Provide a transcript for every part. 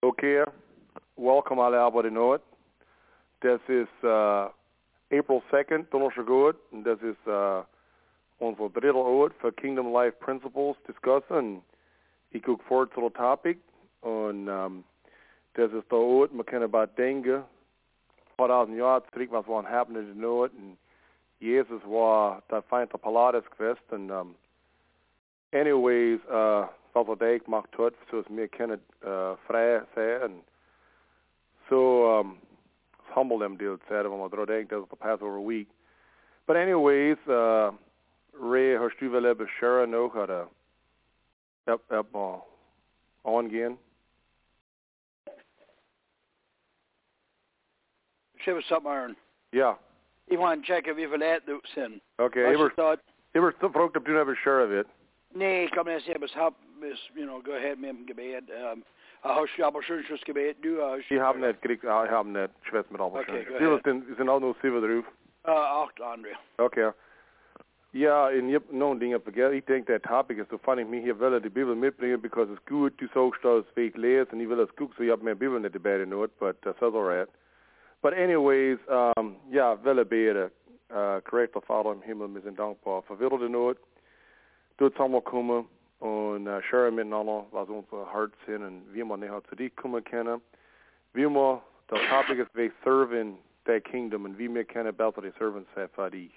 Okay, welkom alle arbeider nooit. Das ist uh, April 2nd, donderdag goed. En das ist uh, onze dritte oord voor Kingdom Life Principles discussen. Ik kijk forward zu der topic. Und um, das ist der Ort, man kann about denken, 2000 Jahre zurück, was war happening in Ort. Und Jesus war der Feind der Pilatus gewesen. Und um, anyways, uh, was er dijk macht tot, zoals wir können vrij zijn. So, um, it's humble them deal said when we draw denkt, dat is the Passover week. But anyways, uh, Ray, har du väl ebbe köra nog att uh, upp, upp, uh, angehen? Shiver Submarine. Ja. You want to check if you've let those in. Okay, Als ik je was, thought, ik was vroeg op doen hebben köra vet. Nee, ik kan niet zeggen, maar hap, you know, go ahead met hem gebed. Um, a hush, ja, maar schön, schön gebed, du, uh, Die haben nicht gekriegt, ich haben nicht schwätzt mit allem Okay, go Die sind, sind auch nur sieben drauf. Uh, acht andere. Okay. Ja, en je hebt nog een ding vergeten. Ik denk dat topic is zo funny. Ik me hier willen de Bibel mitbringen because it's good. Du sagst, dass es week lees en je wil het gucken, so je hebt mijn Bibel niet erbij nood, but that's alright. But anyways, um, ja, willen beden. Uh, correct, Vater im Himmel, wir sind dankbar für wieder de nood. Dort zusammenkommen und uh, share miteinander, was unsere Herz sind und wie man näher zu dir kommen können. Wie man, das topic ist, wir serven der Kingdom und wie wir können besser die Servants sein für dich.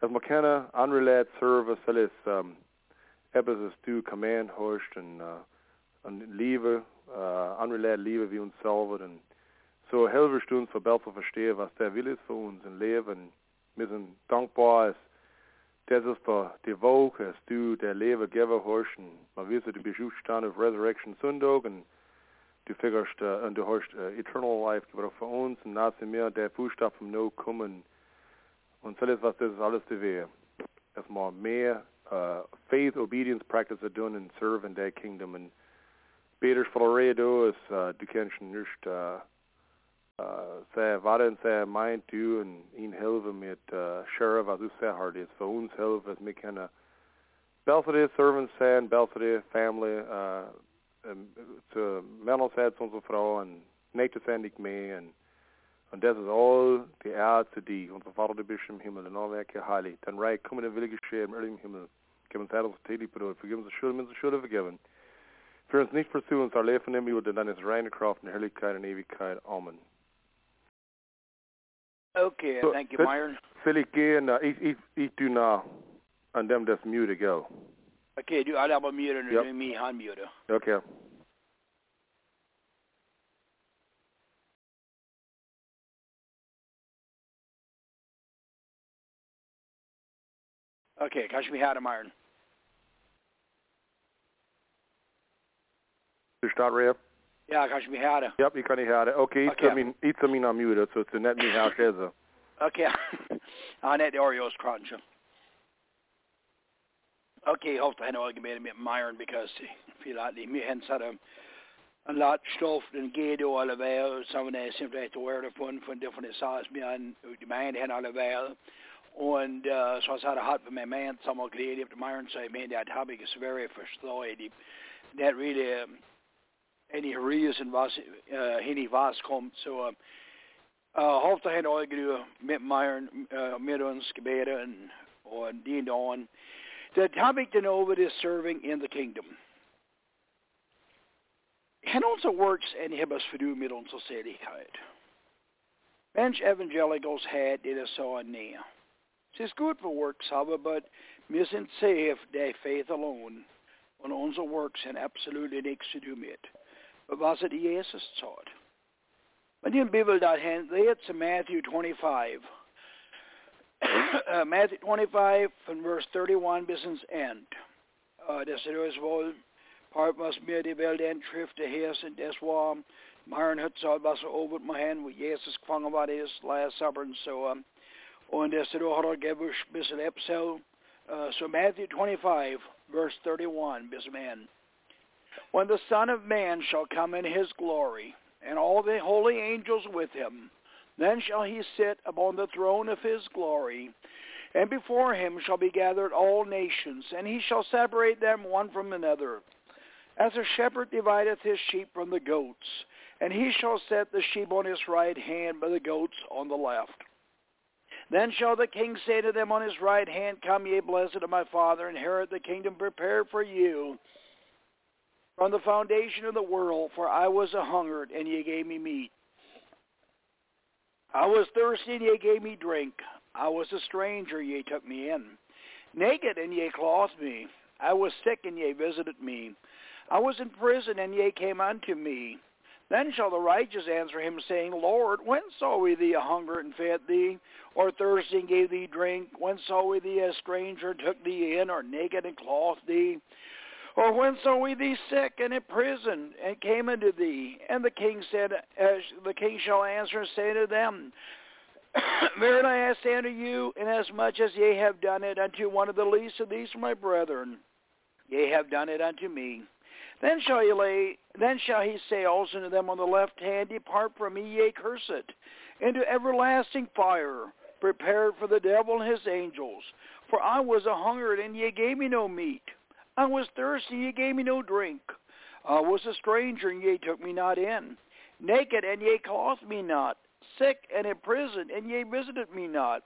As man kennen, unrelated service, alles um, etwas ist du command hast und, uh, und Liebe, uh, unrelated Liebe wie uns selber und so helfen du uns für besser verstehen, was der Wille ist für uns im Leben. Wir sind dankbar, dass das ist der, die dass du der Leben geben und man weiß, du bist aufgestanden auf Resurrection Sonntag und du figurst, uh, und du hast uh, eternal life gegeben für uns und nach mir der Buchstabe vom No kommen und alles, was das ist alles wir. Dass man mehr uh, faith, obedience practice tun und serve in der Kingdom. Und beters für ist, uh, du kannst nicht uh, uh, sehr warten, sehr meint du und ihnen helfen mit uh, Sheriff, was du sehr hart ist. Für uns helfen, dass wir können bessere Servants sein, bessere Family, uh, Männer sein, zu unserer Frau und nicht zu sein, nicht mehr. Und das ist all die Erde zu unser Vater, du bist im Himmel, und alle Werke heilig. Dein Reich kommen in Wille geschehen, im Himmel. Gib uns Herr, täglich Brot, vergib uns die Schuld, wenn uns die Schuld vergeben. Für uns nicht versuchen, uns erleben von dem dann ist reine Kraft und Herrlichkeit und Ewigkeit. Amen. Okay, So, thank you. Myron. Ich gehen, uh, ich, ich, ich tu nach an dem das Mute, gell? Okay, du, alle aber mute und Yep. du mich unmute. Okay. Okay, kannst du mich hören, Myron? Du start, Ray? Ja, kannst du mich hören? Yep, ich kann nicht hören. Okay, ich Okay. min, ich min am Mute, so zu net mich schätze. Okay. Är det Oreos crunch. Okay, jag hoppas han har argumenterat med Myron because feel like the me hens had a en lot stoff den gedo väl som det simpelt att vara från från different size men utdemand han alla väl und uh, så har jag haft för mig man som har glädje efter Myron säger men det topic is very förståelig that really um, any reason was uh, was kommt så uh, han har glädje med Myron uh, med oss gebeten och din on the topic to know is serving in the kingdom Han also works en hibbas fördu med ons selighet. Mens evangelicals had det så ner. Så it's good for works, however, but missing save their faith alone. Och onze works and absolutely niks to do med. Was it Jesus taught? Men din bibel han, det är Matthew 25. uh, Matthew 25 from verse 31 business end. Uh, ser ut som part was mir die Welt en Schrift der Hersen, das war Myron hat sagt, was er over my hand, wo Jesus gefangen war, is last supper and so on. Und das er auch gegeben ein bisschen Episode. Uh, so Matthew 25, verse 31, bis zum Ende. When the Son of Man shall come in his glory, and all the holy angels with him, then shall he sit upon the throne of his glory, and before him shall be gathered all nations, and he shall separate them one from another, as a shepherd divideth his sheep from the goats, and he shall set the sheep on his right hand, but the goats on the left. Then shall the king say to them on his right hand, Come ye blessed of my father, inherit the kingdom prepared for you from the foundation of the world, for I was a hungered, and ye gave me meat. I was thirsty, and ye gave me drink. I was a stranger, ye took me in. Naked, and ye clothed me. I was sick, and ye visited me. I was in prison, and ye came unto me. Then shall the righteous answer him, saying, Lord, when saw we thee a hunger and fed thee, or thirsty and gave thee drink? When saw we thee a stranger and took thee in, or naked and clothed thee? Or when saw we thee sick and in prison and came unto thee? And the king said, the king shall answer and say to them, Verily I say unto you, inasmuch as ye have done it unto one of the least of these my brethren, ye have done it unto me. Then shall he lay, then shall he say also to them on the left hand, Depart from me, ye cursed, into everlasting fire, prepared for the devil and his angels. For I was a hungered, and ye gave me no meat. I was thirsty, ye gave me no drink. I was a stranger, and ye took me not in. Naked, and ye clothed me not. Sick and in prison, and ye visited me not.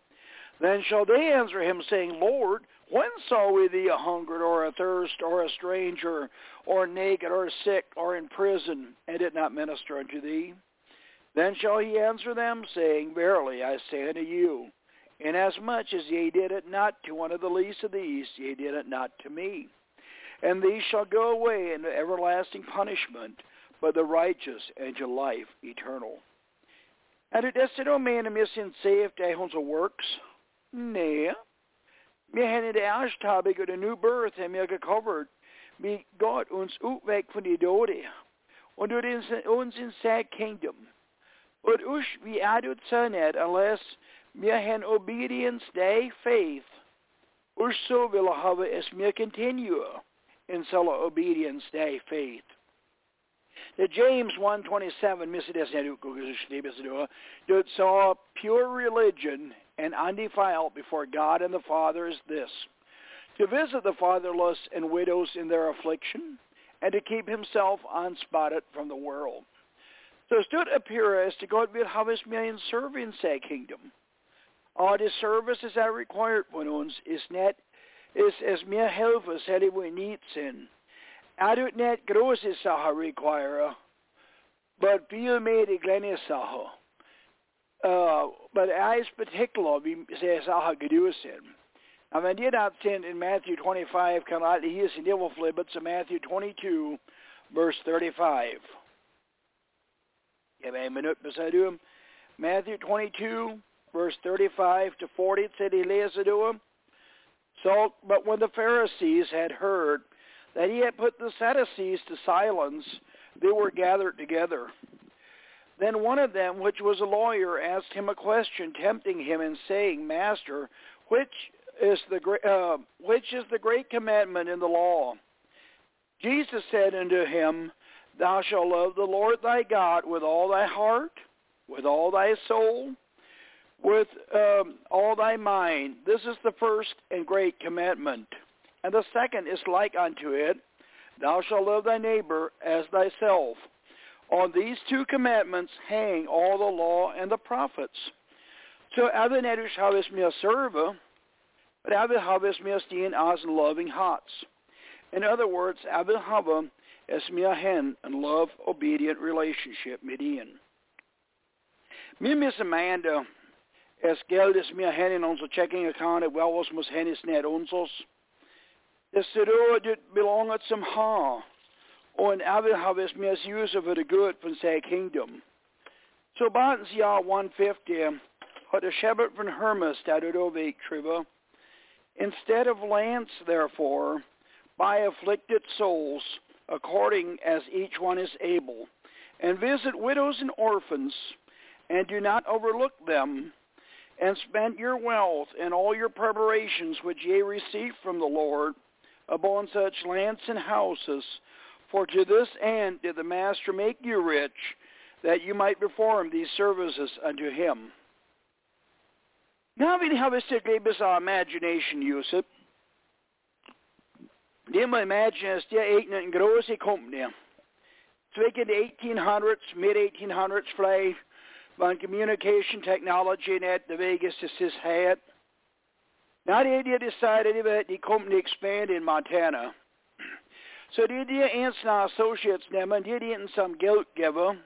Then shall they answer him, saying, Lord, when saw we thee a hungered or a thirst or a stranger or naked or sick or in prison and did not minister unto thee? Then shall he answer them, saying, Verily I say unto you, inasmuch as ye did it not to one of the least of these, ye did it not to me. And these shall go away into everlasting punishment, but the righteous into life eternal. Er det desse då menar med sin saved är hon works? Nej. Wir haben ersten Tage oder New Birth haben wir gecovert, wie Gott uns aufweckt von die Tode und durch uns in sein Kingdom. Und us, wie er tut nicht, unless wir haben Obedience, day, faith, us so will haben es mir continue in so obedience, day, faith. The James 127, misst ihr das nicht geschrieben, that saw pure religion and undefiled before God and the Father is this, to visit the fatherless and widows in their affliction, and to keep himself unspotted from the world. Så stood as to God vill ha oss med en serving sig kingdom. Och det services är required från oss is net is as mer helvus hade we need sin. Är det net gråsis saha require, but feel med i glennis saha. Uh, but as particular, vi säger så här gedusen. Ja, men det är sen in Matthew 25 kan alltid hitta sin överflibbet, så Matthew 22, verse 35. Give mig en minut, säger du. Matthew 22, verse 35 to 40, said he läser du. But when the Pharisees had heard that he had put the Sadducees to silence, they were gathered together. Then one of them, which was a lawyer, asked him a question, tempting him and saying, Master, which is the uh, which is the great commandment in the law? Jesus said unto him, Thou shalt love the Lord thy God with all thy heart, with all thy soul, with um, all thy mind. This is the first and great commandment. And the second is like unto it, Thou shalt love thy neighbor as thyself. On these two commandments hang all the law and the prophets. So är du har mer serva, but även har mer stien as loving hearts. In other words, även har es mer hen and love obedient relationship med in. Mir miss Amanda es geld es mir hen in unser checking account, well was muss hen is net unseres. Det ser ut belongat som har und er will have es misuse for the good von sein Kingdom. So Bartens Jahr 150 hat der Shepherd von Hermas stadet overweg triva. Instead of lance, therefore, by afflicted souls, according as each one is able, and visit widows and orphans, and do not overlook them, and spent your wealth and all your preparations which ye received from the Lord upon such lands and houses, for to this end did the Master make you rich, that you might perform these services unto him. Now vi har vi our imagination it. Det må imagines, det er ikke en grosse company. In the 1800s, mid 1800s, when communication technology net the Vegas is had. Now they decided that the company expand in Montana. Så det är det ensna associates nämligen, det är det inte som guldgiver.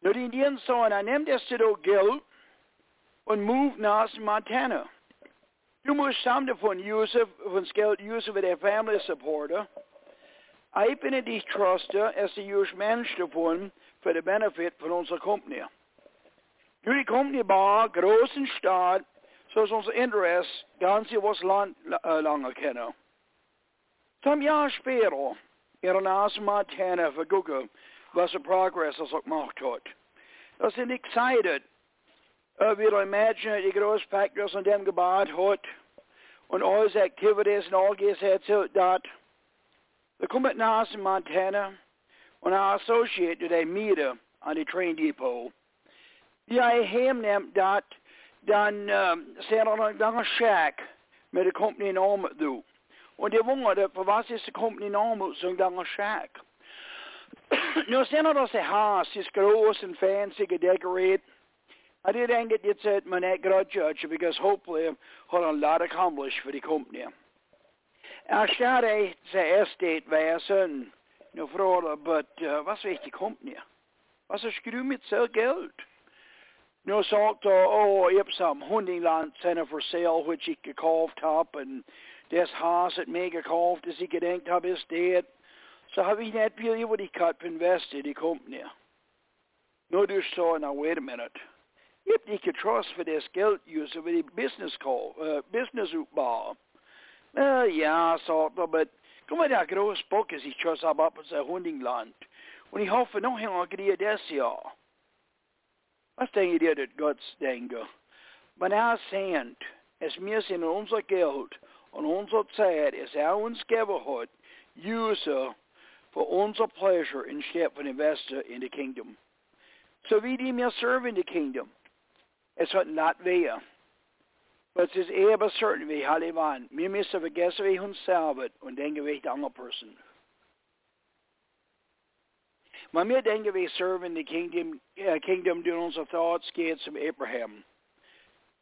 Nu det är den så han nämnde sig då guld och move nas Montana. Du måste samla från Josef, från skuld Josef och family supporter. Jag bin de truster uh, as the just människor på för the benefit för onze company. Nu de company bara großen så som ons interest ganska vårt land uh, långa kennen. Som jag spelar är en as Montana för Google vad som progress har sagt macht hat. Jag är excited uh, vill imagine att det grås packar som dem gebad hat und all activities and all out that the kommer nas in Montana och jag associated they meter on the train depot. Jag är hemnämnd dat den um, ser den shack med det company om du. Och det var det för vad är company om som den shack. nu sen har de sig has, is gross and fancy decorate. I did think it said my net judge because hopefully har a lot accomplished for the company. Jag startade estate väsen nu fråga, but uh, vad så är det company? Vad så skulle mitt så geld? Nu sagt oh, Ipsam, Hundingland Center for Sale, which he could call top, and this house at mega call, as he could think of his dead. Så har vi net really what he cut invested i company. Nu du så, now wait a minute. If de could trust för det skuld use of a business call, uh, business utbau. Uh, ja, sa de, but kommer det gråa språket i trust upp på Hundingland. Och ni har för nog hänga grejer dess ja. Vad tänker det att Guds tänker? Men är sent, es mir sin unser Geld und unser Zeit es er uns gegeben use for unser pleasure instead of investor in the kingdom. So wie die mir serve in the kingdom. Es hat not via. Men es ist eher certain wie Halivan. Wir müssen vergessen, wie uns selber und denken, wie die andere Person. Men wir denken, wir serven the kingdom, uh, kingdom durch unsere thoughts geht zum Abraham.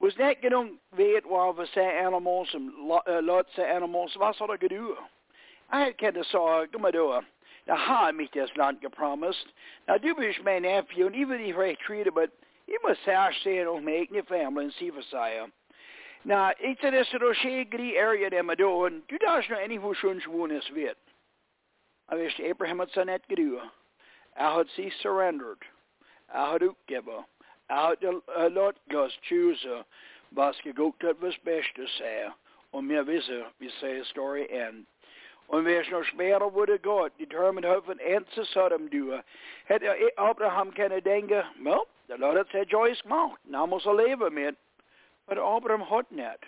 Was nicht genug weit, weil wir säger animals und Lot säger animals, was hat er getan? Ich hätte sagen, guck mal da, da hat mich das Land gepromised. Na, du bist mein Nephew und even dich recht but you must say och make your family and see for sig. Now, inte det så då sker area där med då, du där nog any hur sjön svånes vet. Jag visste Abraham hade sagt gru. Jag sig surrendered. Jag hade utgivet. Jag hade låt Gud choose vad ska gå till vårt bästa säga. Om jag visste, vi säger story end. Und wer noch später wurde Gott determined how von Ernste Sodom du. Hätte Abraham können denken, well, der Lord hat seg Joyce gemacht, nu muss er leven met. Maar Abraham had net.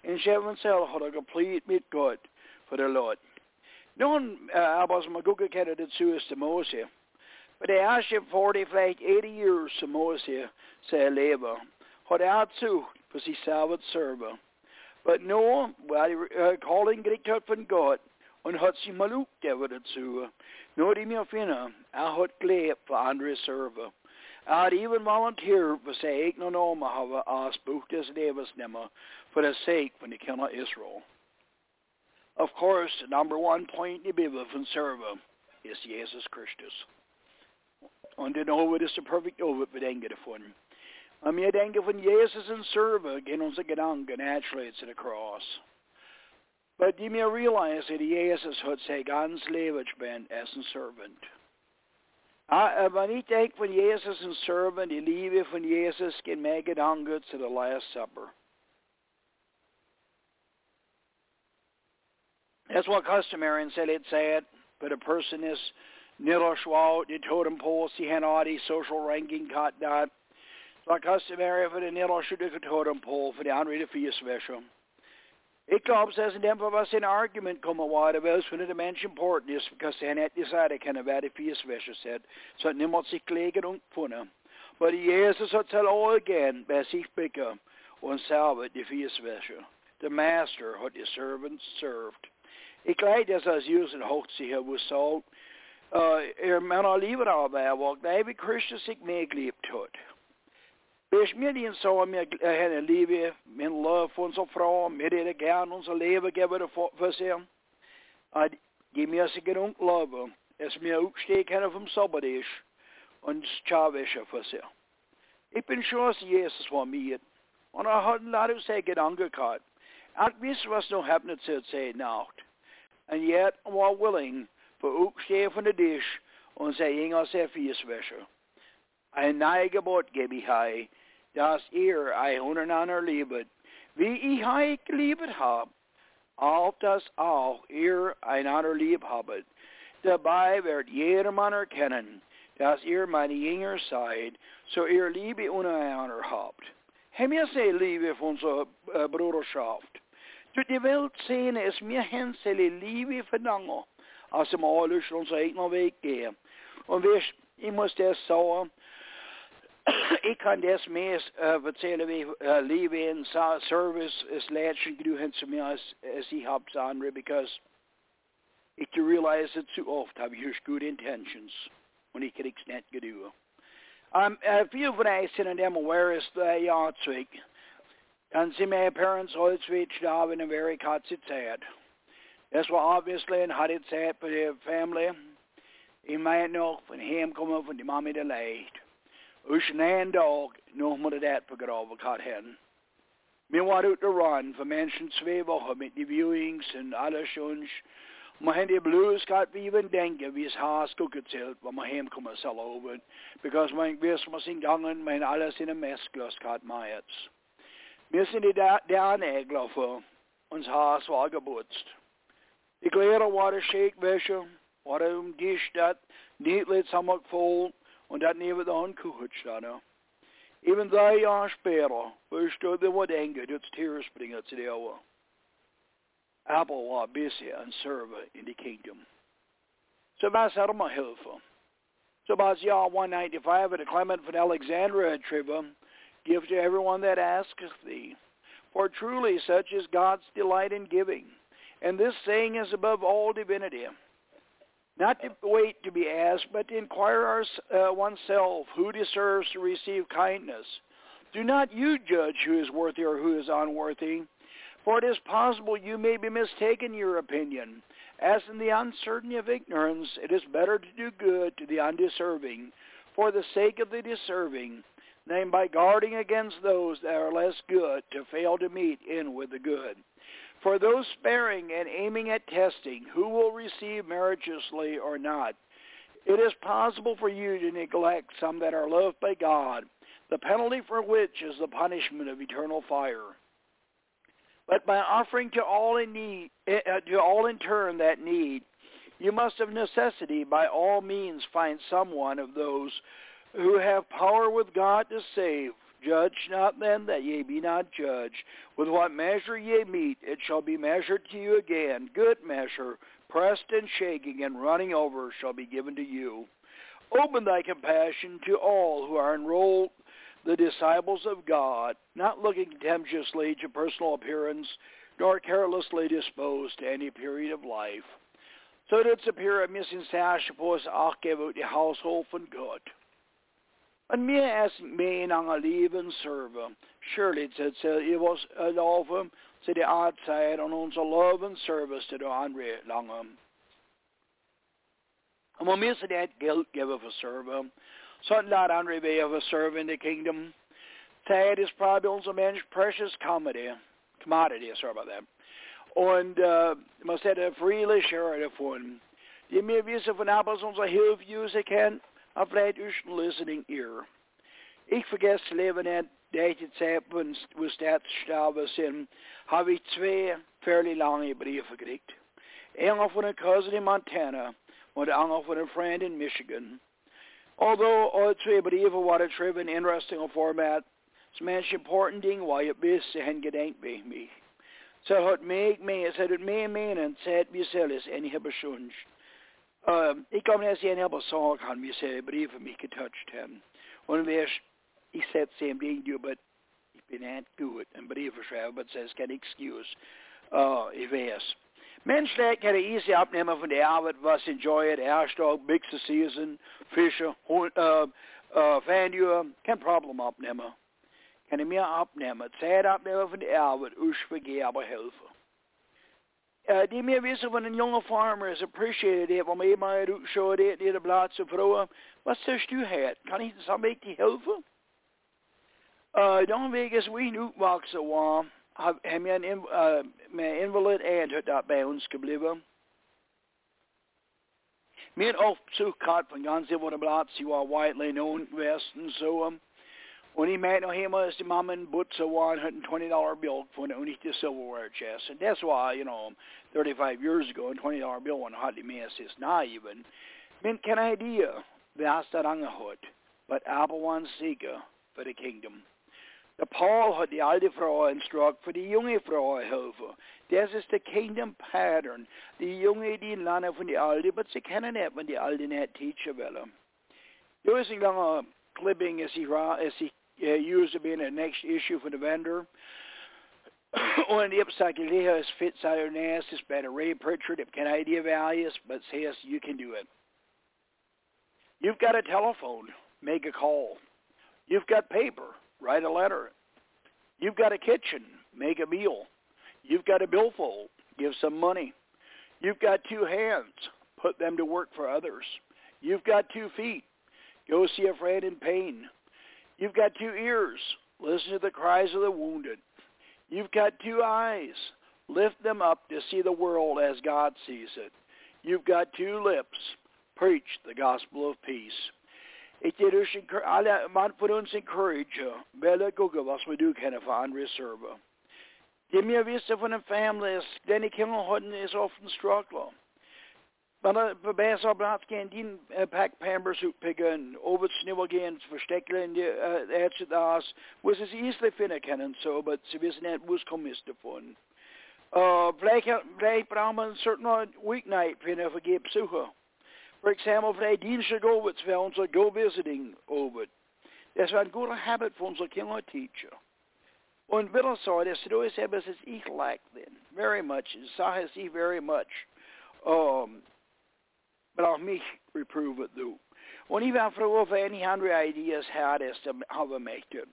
En Shevan zelf had er complete met God for the Lord. Nun, uh, was maar goed gekend het zo is te Mose. Maar de eerste 40, vielleicht 80 years te Mose zijn leven. Had hij het zo, voor zichzelf het serven. But no, well, calling gericht van God. Und hat sie mal aufgegeben dazu. Nur die mir finden, er hat gelebt für andere Server. Er even volunteered for sig ikke noen om å ha avspukt dess levesnummer for the sake the king of Israel. Of course, the number one point in the Bible from server is Jesus Christus. Und den Over ist der perfekt Over den gefunden. Und wir denken von Jesus und Server gehen unsere Gedanken naturally to the cross. But die mir realize that Jesus hat sein ganz Leben spent as a servant. Ah, Wanneer ik denk van Jezus en servant, die liefde van Jezus, kan mij gedanken to the Last Supper. That's what customary and said it said, but a person is nillerschwalt, the totem pole, sie han die social ranking kat dat. Så customary för the nillerschwalt totem pole för the anrede fyrsvärsom. Ik glaube, dass in dem Fall was ein Argument kommen war, weil es für den Menschen important ist, because er nicht gesagt kann, wer die Fieswäsche sagt. So hat niemand sich gelegen und gefunden. Aber Jesus es auch again bei sich bekommen und selber die Fieswäsche. The master hat die servants served. Ik leid das als jusen hoogte was zo. Uh, er men al liever al bij walk, daar heb ik Christus ik meegeleefd had. Wees mir die zo mir hen lieve, min love voor onze vrouw, mir det gern onze leven geven voor zich. Uh, die mir sig genug love, es mir ook steek hen vom Sabbat und Chavische für sich. Ich bin sure, dass Jesus mir. Und er hat ein lot sig Gedanken gehabt. Er wist was nog happening zu erzählen nacht. Und yet war willing für aufstehen von der Tisch und sagen, als er Fieswäsche. Ein neues Gebot gebe ich hei, dass ihr einander liebet, wie ich euch geliebt hab, auf das auch ihr einander lieb habet. Dabei wird jedermann erkennen, dass ihr meine Jünger seid, so ihr Liebe untereinander habt. Hem je se lieve von onze uh, broederschaft. Du die Welt sehen es mir hensele Liebe verdanken, als im alles uns eigenen Weg gehen. Und weißt, ich muss das sagen, ich kann das mehr uh, erzählen, wie uh, Liebe und Service ist letztlich genug zu mir, als, als ich habe zu anderen, because ich realize that too oft habe ich good intentions und ich krieg's nicht getan. Um, uh, veel van mij zijn them aware is the jaartweek. Dan zien mijn parents ooit switched off in a very hot sad. That's why obviously in hot sad for their family. Nog van hem komen van die mammy de leid. Us en dag nog moet dat begraven gehad hebben. Mir war ut to run for mensen twee wochen mit die viewings und alles schon. Man har det blues got vi even denke, hvis har skugget til, hvor man hem kommer selv over. Because man hvis man sin gangen, men alle sine meskler got meget. Wir sind die Nägler für uns Haus war gebutzt. Ich lehre, was der Shake wäsche, was er um nicht let sammak voll, und dat neben der Hand kuchet stand. Even drei Jahre später, wirst du dir was denken, das Tier springen zu dir. Apple var busy and serve in the kingdom. Så vad sa de helfa? Så bara ja 195 at the Clement from Alexandria tribe, give to everyone that asketh thee. For truly such is God's delight in giving. And this saying is above all divinity. Not to wait to be asked, but to inquire our, uh, oneself who deserves to receive kindness. Do not you judge who is worthy or who is unworthy, for it is possible you may be mistaken in your opinion. As in the uncertainty of ignorance, it is better to do good to the undeserving, for the sake of the deserving, than by guarding against those that are less good to fail to meet in with the good. For those sparing and aiming at testing, who will receive meritoriously or not, it is possible for you to neglect some that are loved by God, the penalty for which is the punishment of eternal fire. But by offering to all in need, eh, uh, to all in turn that need, you must of necessity by all means find someone of those who have power with God to save. Judge not then that ye be not judged. With what measure ye meet, it shall be measured to you again. Good measure, pressed and shaking and running over, shall be given to you. Open thy compassion to all who are enrolled the disciples of God, not looking contemptuously to personal appearance, nor carelessly disposed to any period of life. So ze appear missing sash på oss achgeven ut i household von Gott. Men mer är med ang liven serve. Surely said så it was a love så det outside on ons love and service to the andre lange. Om man missar det guilt giver för serve. Sånt lär andra be of a serve in the kingdom. That is probably also man's precious commodity. Commodity, sorry about that. Und äh, man säger freely share davon. Die mir wissen von Apples unser Hilfe kann, auf ist ein listening ear. Ich vergesse leben nicht, der ich Zeit, wo Staatsstabe sind, habe ich zwei fairly lange Briefe gekriegt. Einer von einer Cousin in Montana und andere von einer Friend in Michigan. Although all tre brieven waren schreven interesting format, så mens important ding var jag bäst hen gedenkt vid mig. Så hat mig med, så det med menen, så att vi säljes en hebbe sjunj. Ich komme jetzt en hebbe sak han vi säger brieven mycket touched him. Och vi ich said same thing you, but ich bin inte good. En brieven schreiber, but says can excuse. Uh, i ves. Menselijk kan det easy opnemen van de arbeid was enjoyen, ærstog, mixer season, fisher, uh, uh, fanduer, kan problem opnemen. Kan det mere opnemen, tijd opnemen van de arbeid, usbegeerbar helfer. Uh, det er mere visse, hvor en junge farmer is appreciated det, hvor med mig er udsøget det, det er blot så prøver. Hvad synes du her? Kan I så ikke de helfer? Uh, de vegas vi nu vokser var, har jeg en, uh, med invalid and der bounds skal blive. Min opsugkat på ganske hvor det blot, så var widely known vesten, så um, when he met him as the mom and butts a one hundred and twenty dollar bill for the silverware chest. And that's why, you know, thirty five years ago a twenty dollar bill when hardly miss is not even. Men kan idea värsta angehört, but apple one for the kingdom. The Paul had the alte Frau instruct for the junge Frau helfen. Das ist the kingdom pattern. Die junge die lernen von die alte, but sie kennen nicht, wenn die alte nicht teachen wollen. Du ist clipping as he, as he uh, used to be the next issue for the vendor. On the upside, it fits out nas is better Ray Pritchard of Canadian values, but says you can do it. You've got a telephone, make a call. You've got paper, write a letter. You've got a kitchen, make a meal. You've got a billfold, give some money. You've got two hands, put them to work for others. You've got two feet, go see a friend in pain. You've got two ears. Listen to the cries of the wounded. You've got two eyes. Lift them up to see the world as God sees it. You've got two lips. Preach the gospel of peace. Ik ger dus alle man för uns encourage bella goga vad vi du kan få andra serva. Det mer vissa från en family, den i kingen is often struggle. Men bij så bra kan din pack pambers utpiggen over snivågens förstecklen ätset as was es easily finna kennen så but så visst net was komist ifrån. Uh, Blake braucht man certain weeknight finna förge besucher. For example, ska gå over för uns go visiting over. Det är en god habit för uns killar teacher. Und vill sa det så då är det så ich like then very much. Sie very much. Um, but I'll mich reprove du. Och ni var fråga any andra ideas här det som har mäkt det.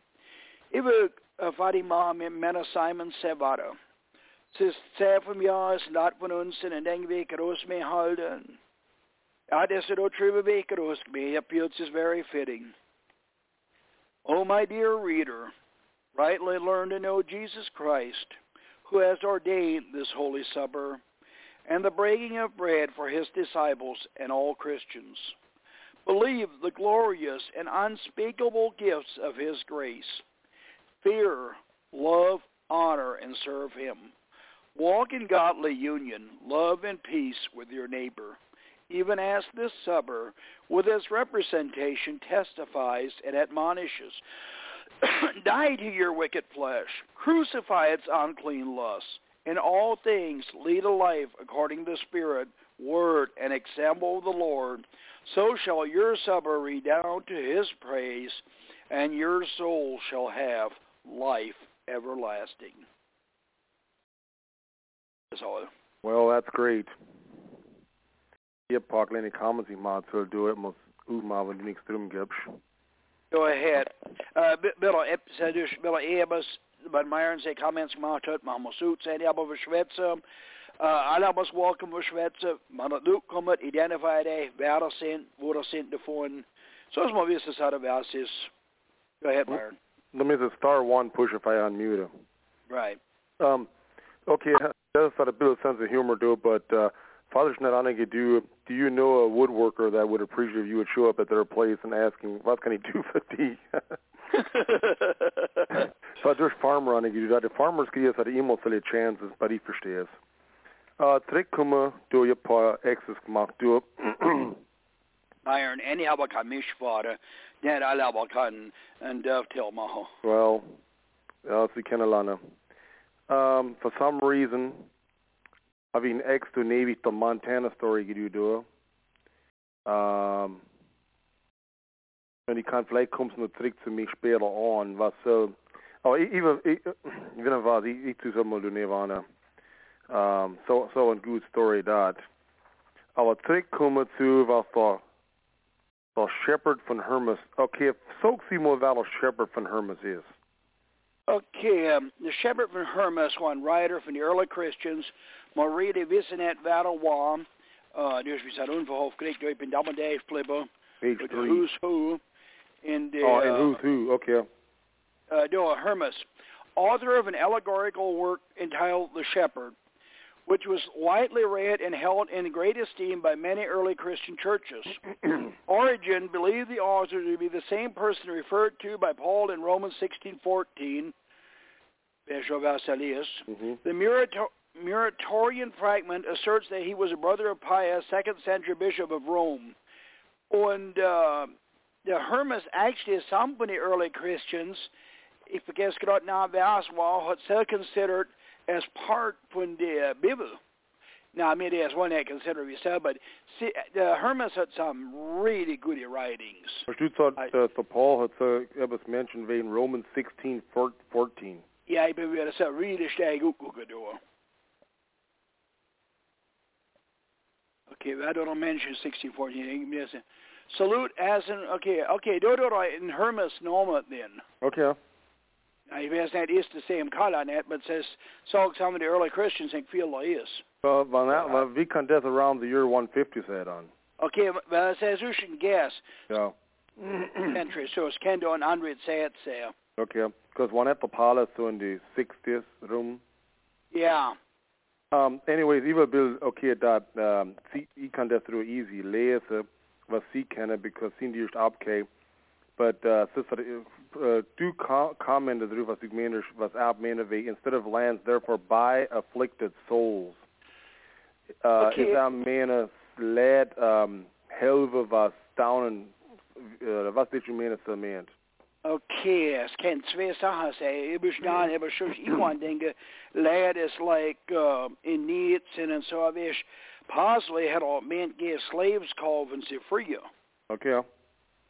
Iver Fatima med Mena Simon Sevara. Sist säger från jag snart från uns en den vecka hos mig halden. Ja, det är då tre veckor hos mig. Jag feels very fitting. Oh, my dear reader, rightly learn to know Jesus Christ, who has ordained this holy supper and the breaking of bread for his disciples and all Christians. Believe the glorious and unspeakable gifts of his grace. Fear, love, honor, and serve him. Walk in godly union, love, and peace with your neighbor, even as this supper, with its representation, testifies and admonishes. Die to your wicked flesh. Crucify its unclean lusts in all things lead a life according to the Spirit, word, and example of the Lord, so shall your supper redound to his praise, and your soul shall have life everlasting. That's all. Well, that's great. Yep, Park any comments he might well do it, must utmachen, wenn du nichts drum gibst. Go ahead. Uh, Bill, uh, Bill, uh, Bill uh, Ebers, but Myron say comments gemacht hat, man muss gut sein, aber wir schwätzen, uh, alle muss welcome wir schwätzen, man hat Luke kommen, identify day, wer das sind, wo das sind davon. So ist mal wissen, how das ist. Go ahead, Myron. Let me just star one push if I unmute him. Right. Um, okay, that's got a bit of sense of humor it, but uh, Father Schnedanig, do do you know a woodworker that would appreciate if you would show up at their place and asking, what can he do for tea? så durch farmer an du de farmers gi hat immer alle chances bei die verstehst uh trick komme du je paar exes gemacht du Iron any aber kan mich fahre net alle aber kann and dovetail maho. Well ja sie kennen lange um for some reason Mean ex to navy the Montana story you do um en die kan vielleicht kommst noch zurück zu später an, was so, aber ich, ich, ich, ich bin was, ich, ich du Nevana. Um, så, så en god story dat. Aber terugkomen zu was der, der Shepherd von Hermes. Okay, so sie mal, wer der Shepherd von Hermes ist. Okay, um, the shepherd from Hermas, one writer from the early Christians, Maria de Visenet Valois, uh, dus we zijn onverhoofd gekriegt door een double day flipper, Page three. who's who, in the, oh, and uh, who's who? Okay. uh, no, Hermas, author of an allegorical work entitled The Shepherd, which was widely read and held in great esteem by many early Christian churches. Origen believed the author to be the same person referred to by Paul in Romans 16:14, Bishop Vesalius. hmm The Muratorian fragment asserts that he was a brother of Pius, second century bishop of Rome. And uh, der Hermes actually some von den early Christians, vergesse gerade nach Vers war, hat sehr considered as part von the Bibel. Now, I mean, there's one that considered said, but see, the Hermes had some really good writings. Versteht so, I- uh, so Paul hat so etwas mentioned wegen Romans 16, 14. Ja, ich bin wieder so really stark gut gucken Okay, hat noch mention 1614? Ich Salute as in, okay, okay, då in Hermes Norma then. Okay. Now, ich weiß nicht, ist das same color net, but says, so some of the early Christians think feel like is. Well, wann, wann, wie kann das around the year 150 sein dann? Okay, well, it says you should guess Ja. century, so it's Kendo and Andre say it say. Okay. Because one at the palace so in the 60s room. Yeah. Um, anyways, ich will, okay, dat, um, sie, ich kann das through easy lesen, was sie kennen, because sie nicht abgehen. But, uh, sister, uh, du co- commented through was ich meine, was ab meine, wie, instead of lands, therefore by afflicted souls. Uh, Okay. is am meine, led, um, helve was down, uh, was did you mean es meant? Okay, es kan twee sachen zeggen. Ik bestaan hebben soms iemand denken, lad is like uh, in needs and and so wish possibly had al meant give slaves and se free. Okay, ja.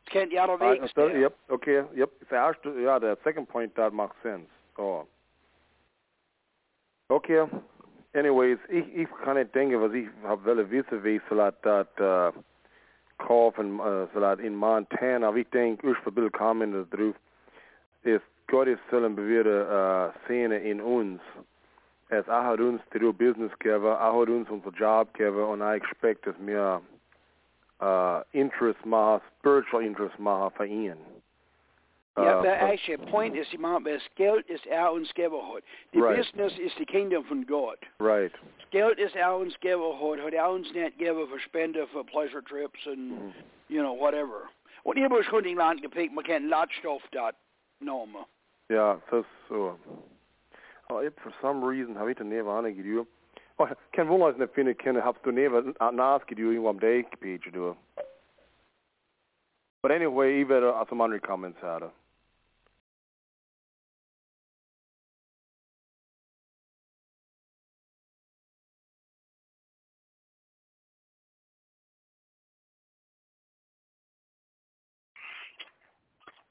Kent ja dat Uh, week. yep, okay, yep. The erste, ja, the second point that makes sense. Oh. Okay. Anyways, ich, ich kann nicht denken, was ich hab wollen wissen, wie soll das uh, kaufen, uh, that in Montana, aber ich denke, ich will kommen drauf, ist Gottes sollen bewähren uh, Szene in uns. Es er hat uns zu Business gegeben, er hat uns unser Job gegeben und ich expect, dass wir uh, uh, interest machen, spiritual interest machen für ihn. Ja, Uh, for- actually, point is iemand, das Geld ist er uns gegeben hat. Die Right. business is the kingdom von Gott. right. Das Geld ist er uns gegeben hat, hat er uns nicht gegeben für Spende, für pleasure trips and, Mhm. you know, whatever. Und ich habe schon in Land gepickt, man kann Ladstoff nehmen. Ja, das ist so. Aber jetzt, for some reason, habe ich den Neva angegeben. Oh, kein Wunder, dass ich nicht finden kann, habst du Neva nachgegeben, irgendwo am Day-Page, du. But anyway, ich werde aus dem anderen Comments haben.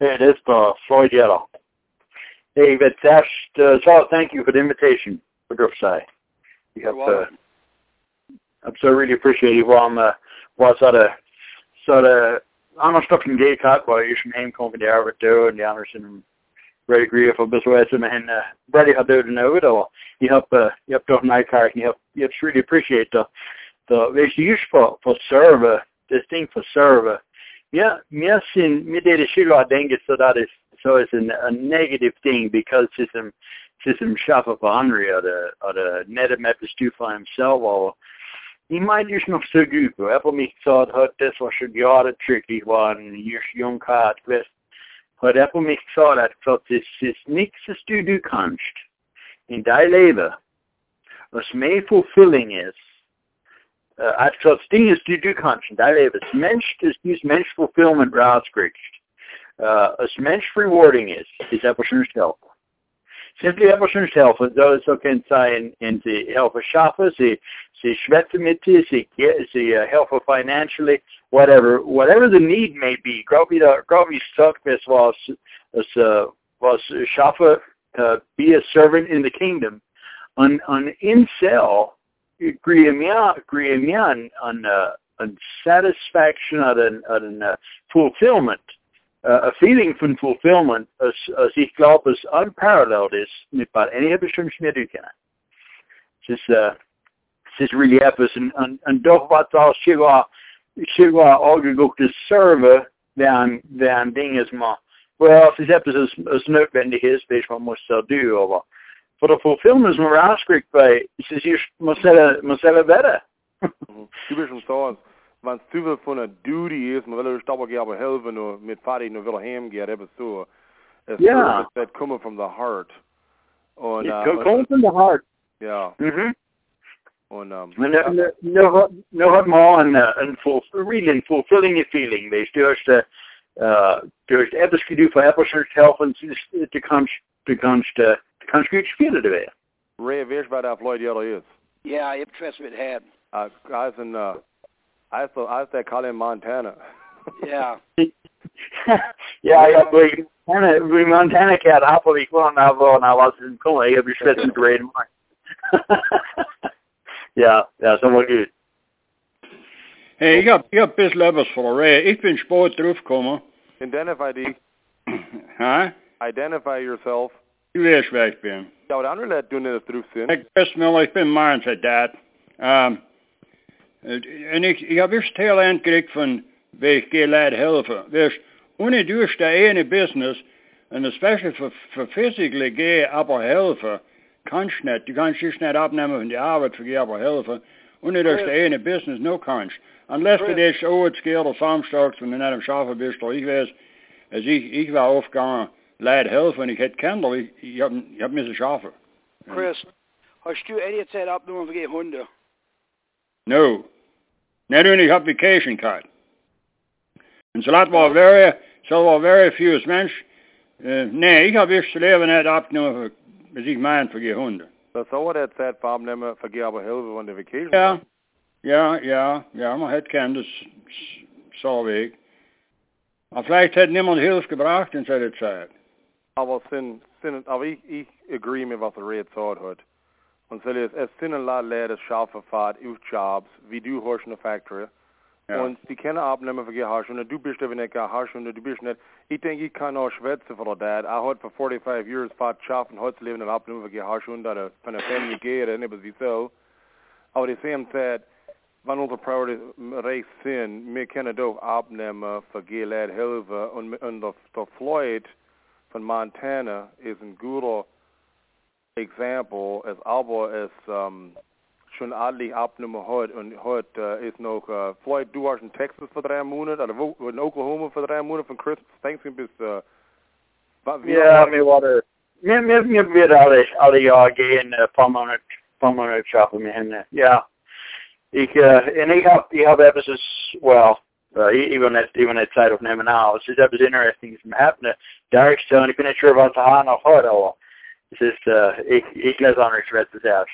Hey, this is uh, Floyd Yellow. Hey, but that's, uh, so thank you for the invitation for Driftsside. You have, You're uh. I'm so really appreciative om uh, vad så det så det annars stopp en gay cut var ju som hemkom det är då och de andra som very agree för besvärs men uh, Brady har döden över då. You have uh, you have to night car you have you have to really appreciate the the it's used for for server this thing for server. Yeah, mer sin med det ha denget så that is so it's a, a negative thing because system system shaffa för andra or the or the net med bestufa himself or he might just nog så gut på. Jag på mig sa att det var så göra tricky var en just young cat vet. Och jag på mig sa att för att det är nix du du kanst in dig lever. Och som fulfilling is sting is du du kanst in dig lever. Mensch is just mensch fulfillment rausgricht. Uh, as mensch rewarding is is evolution's help. Simply evolution's help för those som kan säga in, in the help of shopper, sie, sie schwätze mit dir, sie, ge- sie uh, help her financially, whatever, whatever the need may be. Grobi, Grobi stuck this was, was, uh, was shopper, uh, be a servant in the kingdom. an an incel Griemian an uh, an satisfaction at an at an uh, fulfillment uh, a feeling von fulfillment as, as ich glaube unparalleled is bei any du kennen. Es ist uh, es ist really etwas und, und, und doch was auch sogar sogar angegucktes Server wären wären Dinge mal well es ist etwas as, as notwendig ist, was man muss so do, aber för att få filmen som är avskrikt bei, es ist just, man säger, man säger värre. Du bist som sa, man stuvel från en duty is, man vill stoppa gärna helven och med färdig och vill hem gärna även så. Ja. That coming from the heart. Und, uh, coming from the heart. Ja. Mhm. Und, um, Men nu, nu, nu har man en, en full, really fulfilling feeling. Det är just, uh, just etwas ska du för Apple helfen till kanske, till kanske, kanske utspela det väl. Ray, vet vad det Floyd Yellow is? Yeah, jag tror att det had. Uh, I was in, uh, I was, I was at Colin, Montana. yeah. ja, ja, vi Montana, vi Montana cat hoppade vi kvar när var när var sin komma. Jag blir svett med grade mark. Ja, ja, så var det. Hey, ik heb, ik heb best levels voor Ray. Ik ben spoort terugkomen. Identify die. Huh? Identify yourself. Du waar ik ben. Ja, de laat doen het terug zijn. Ik best wel, ik ben mindset dat. Um, en ik, ik heb eerst heel eind gekregen van, wij gaan laten helpen. Dus, wanneer doe je de ene business, en especially voor, voor physically gaan aber helpen, kan je niet. Je kan je niet opnemen van die arbeid voor je aber helpen. Wanneer dus de ene business, no kan je. Unless du das ooit skeel of samstags, wenn du nicht am Schaffen bist, oder ich weiß, als ich, ich war aufgegangen, leid helfen, ich hätte Kendall, ich, ich hab, ich hab müssen schaffen. Chris, hast du any Zeit abgenommen für die Hunde? No. Net toen ik op vacation card. En zo laat wel very, zo wel very few mens. Uh, nee, ik heb eerst leven net opgenomen voor, als ik mijn voor die honden. Dat zou dat tijd voor opnemen voor je aber helpen van de vacation. Ja. Ja, ja, ja, maar het kan dus zo ik. Maar vielleicht hat niemand Hilfe gebracht in seiner Zeit. Aber sin, sin, aber ich, ich agree mit was der Red sagt hat. Und so ist, es sind lot Leute, schaffen fahrt, auf Jobs, wie du in der Factory. Ja. Und die können abnehmen für hast und du bist aber nicht hast und du bist nicht. Ich denke, ich kann auch schwätzen für das. Ich habe für 45 Jahre fahrt schaffen, heute leben und abnehmen für hast und da von der Familie geht, und etwas wie so. Aber die same Zeit, wenn unsere Priorities recht sind, wir können doch abnehmen für Gilad Hilfe und, und der, der Floyd von Montana is ein good Example, as aber es um, schon adelig abnehmen hat und heute uh, ist noch, uh, Floyd, du warst in Texas für drei Monate, oder wo, in Oklahoma für drei Monate von Christmas, Thanksgiving bis, uh, Ja, mir war der, mir, mir, mir wird alle, alle Jahr gehen, uh, paar Monate, paar Monate schaffen wir hin, ja. Ich, uh, en ik heb, ik heb even, well, uh, even net, even net tijd opnemen nou, het is even interesting som happening. Daar is en ik ben niet sure wat han nog had al. Het is, uh, ik, ik les red het uit.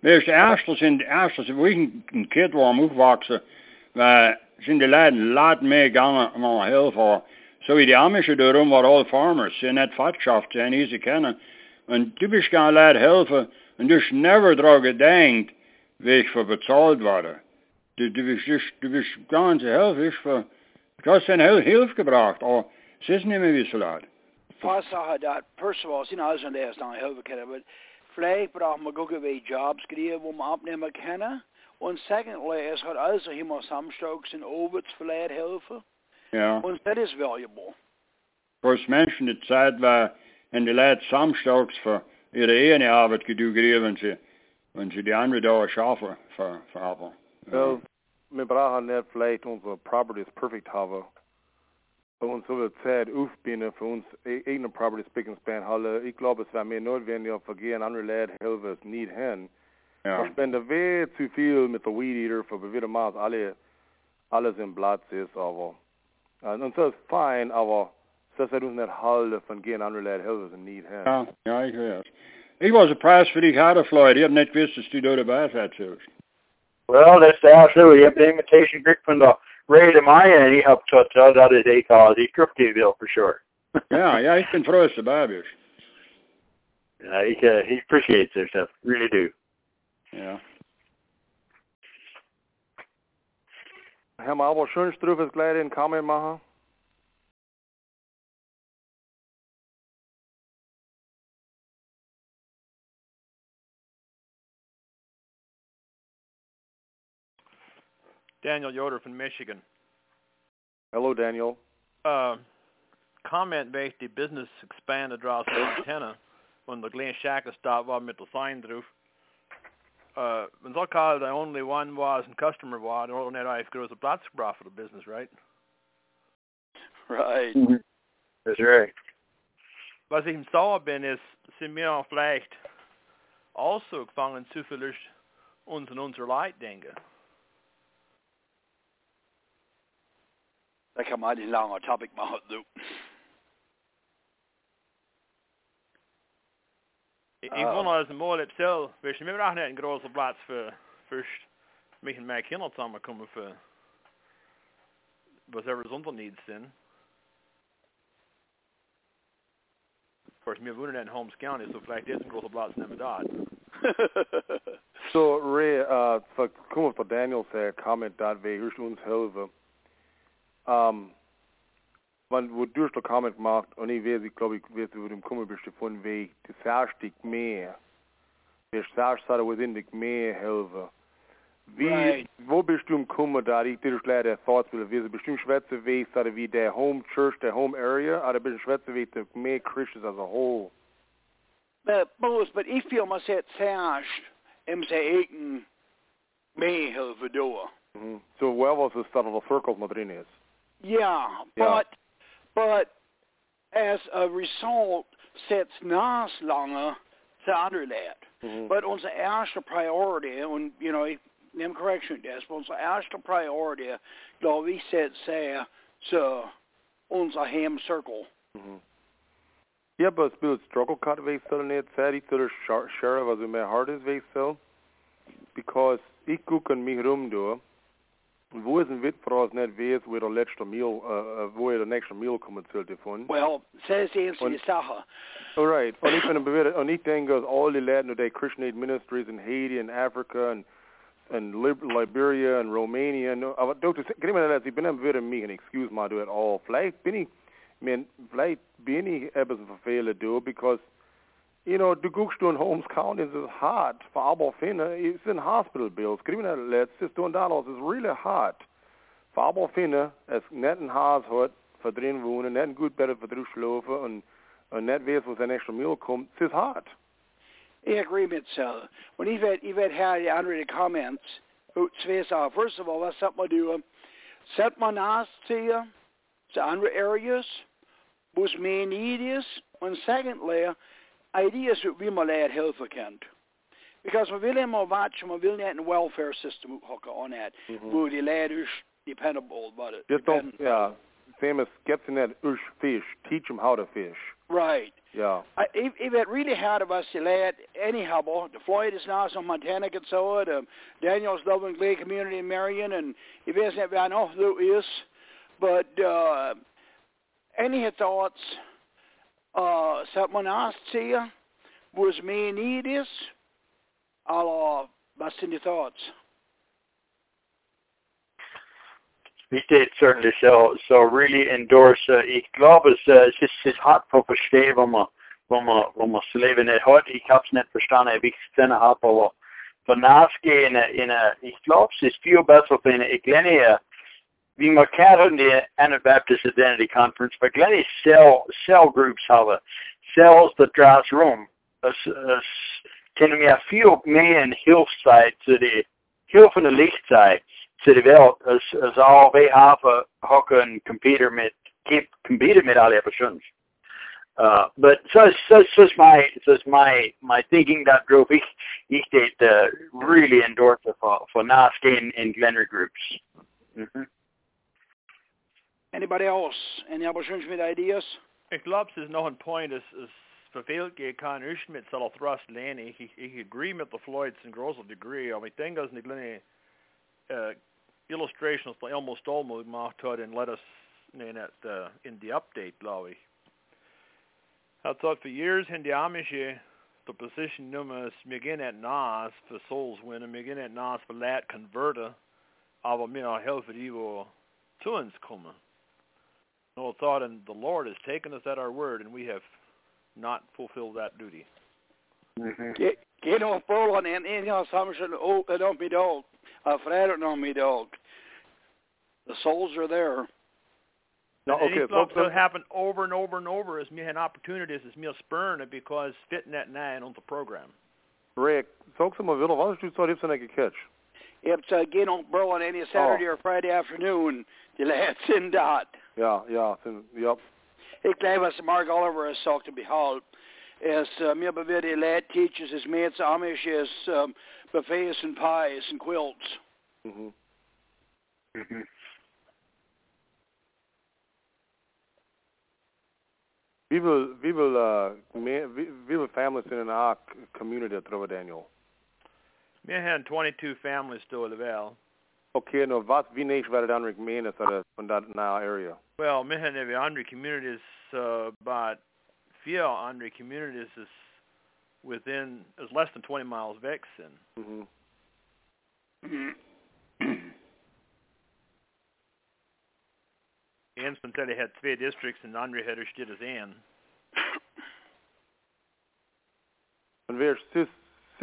Wees de eerste zijn de eerste, wo ich ein Kind war, aufgewachsen, weil sind die Leute laat meegegangen, maar heel veel. Wie die Amische darum war all farmers, sie nicht Vatschaft, sie easy kennen. Und du bist gaan Leute helfen, und du hast never daran gedacht, wie ich für bezahlt werde. Du, du bist, du, du bist ganz helfisch für, du hast eine Hil Hilfe gebracht, aber es ist nicht mehr wie so laut. Paar Sachen dat, first of all, sind alles an der ersten helfen können, aber vielleicht brauchen wir gucken, wie Jobs kriegen, wo man abnehmen können. Und secondly, es hat also immer samstags in Overs vielleicht helfen. Ja. Und das ist valuable. Voor mensen de tijd waar en de Leute samstags voor ihre ene Arbeit gedoe kriegen, wenn sie, wenn sie die andere Dauer schaffen, für, für haben. Wel, wir brauchen nicht vielleicht unsere Properties perfekt haben. Uns so viel Zeit aufbinden, für uns eigene Properties spick and span halten. Ich glaube, es wäre mehr notwendig, andere Leute helfen, es nicht hin. Ja. Spenden viel zu viel mit der Weed Eater, für wieder mal alle, alles im Platz ist, aber, und, und so ist fein, aber, das wird uns nicht von gehen andere Leute helfen, es nicht hin. Ja, ja, ich weiß. Ich was een prijs voor die harde Floyd. Ik heb net gewusst dat du dabei bent zelfs. Well, that's the absolutely. Je hebt de invitation gek van de Ray de Maya en die helpt tot dat dat is ik al die teruggeven for sure. ja, ja, ik ben froh dat je erbij bent. Uh, he uh, he appreciates their stuff, really do. Ja. Herr Marbo, schön Strüffes gleich in Comment machen. Daniel Yoder from Michigan. Hello, Daniel. Uh, comment based die Business expanded draus antenna und the Glen Shacker stop war mit der Sign drauf. Uh, when so called the only one was and customer was, or net I grows a Platz gebracht for the business, right? Right. Mhm. That's right. Was ich im Sauer bin, ist, sind wir vielleicht also gefangen zu viel uns und unser Leid denken. Det kan man aldrig langer topic machen, du. Ich, ich Ah. wundere als ein Mal selv, hvis vi auch nicht einen großen Platz für, für mich und meine Kinder zusammenkommen für was ever sonst needs sind. Of course, wir wohnen in Holmes County, so vielleicht ist ein großer Platz nicht mehr da. Så Ray, uh, for kommer fra Daniel sagde comment der ved Hørstlunds helve. Um, man wo du der comment gemacht und ich weiß, ich glaube, ich weiß, wo dem kommen bist von wie das erste mehr. Das erste within the mehr helve. Wie, Right. wo bist du im Kummer da? Ich dir leider thoughts will wissen. Bist du im Schwätze wie, oder wie der Home Church, der Home Area, oder bist du im Schwätze wie der mehr Christians as a whole? but both, but ich feel mig selv særst, em sig ikke med helvedor. Mhm. So where was the start of the circle med drin is? Yeah, Yeah. but but as a result sets nas longer to under that. Mhm. But onze eerste priority, and you know, neem correction des, but onze eerste priority, dat we set say so onze ham circle. Mhm. Ja, aber es will struggle cut way still net said ich der sheriff also mehr way still because ich guck an mich rum do und wo ist ein Wit nicht weiß, wo der letzte Meal, äh, äh, wo der nächste Meal kommen soll davon. Well, says the answer Und- die Sache. Alright, und ich bin bewirrt, und ich denke, dass all die Leute, die Christian Aid Ministries in Haiti and Africa and and Liberia and Romania, no, aber. Kann ich mir das, ich bin bewirrt mich, und excuse mal do it all. Vielleicht bin ich, man, vielleicht bin ich etwas verfehlt do, because, you know, du guckst du in Holmes County, hart, für aber finde, es sind Hospital Bills, letztes, du und Dollars, ist really hard. For aber finde, es nicht ein Haus hat, für drin wohnen, nicht ein gut Bett für drin schlafen, und und net weet wat zijn extra meal komt, het is hard. I agree with so. When had, you've had had the comments, oh, sachen. First of all, let's set my do. Um, set my nas uh, to you, to andere areas, was is, and secondly, ideas that we mal lad helpen kan. Because we will helemaal watchen, we will net een welfare system hokken on that. Wo die leiders dependable, but it Just don't, Yeah, famous gets in that ush fish, teach them how to fish. Right. Yeah. I, if, if it really had of us to lad anyhow, the Floyd is now some Montana can so it, um, Daniel's Dublin Glade Community in Marion, and if isn't it, I know who is, but uh, any thoughts, uh, someone asked to you, was need is, I'll, uh, what's in your thoughts? Did certainly so, so really endorse, uh, ich glaube, es, es ist, es hart zu verstehen, wenn man, wenn man, wenn man das Leben nicht hat. Ich hab's nicht verstanden, wie ich es denn habe, aber von nachgehen, in, in, ich glaube, es ist viel besser eine, man kennt Anabaptist Identity Conference, but glennie cell, cell groups haben, cells that draws room. Es, es, kennen wir viel mehr in Hilfszeit zu die, Hilfe in der Lichtzeit. to develop as as all have a hook and computer keep computer mit alle personen. Uh, but so so so my so my my thinking that drove ich ich did uh, really endorse for for NASC in, in Glenry groups. Mm-hmm. Anybody else? Any opportunities with ideas? Ik geloof het is nog een point verveeld je kan us met zal thrust ik, ik agree met de Floyds in großer degree. Maar ik denk dat een kleine uh, illustrations dat almost allemaal gemaakt had en let us in, het, uh, in the update, glaube ich. Had thought for years in the Amish de position nummers mig at nas for souls winner, mig at nas for lat converter, aber mir help for evil tuns kommer. No thought and the Lord has taken us at our word and we have not fulfilled that duty. Geen of Polen en ingaan samen ook en op me dog. Uh, Fred on me dog. The souls are there. No, and okay, it folks, will happen over and over and over as me had opportunities as me spurn because fitting that nine on the program. Rick, folks om willen, wat is du zo diep ik catch? It's uh, geen op Berlin any Saturday or Friday afternoon. Die laatst in dat. Ja, ja, sin, ja. Ik blijf als Mark Oliver has sagt to behold. Is uh, mir beweert die lad teaches his mates Amish is um, buffets and pies and quilts. Mhm. Mhm. Wie wil, wie wil, uh, wie, wie wil families in our community trouwe Daniel? Me had 22 families still well. Okay, nou wat, wie neemt waar het dan Rick meen is dat van dat na area? Well, me had every hundred communities, uh, but few hundred communities is within is less than 20 miles back. And Mhm. en som they had three districts and Andre had as en. En weer sis,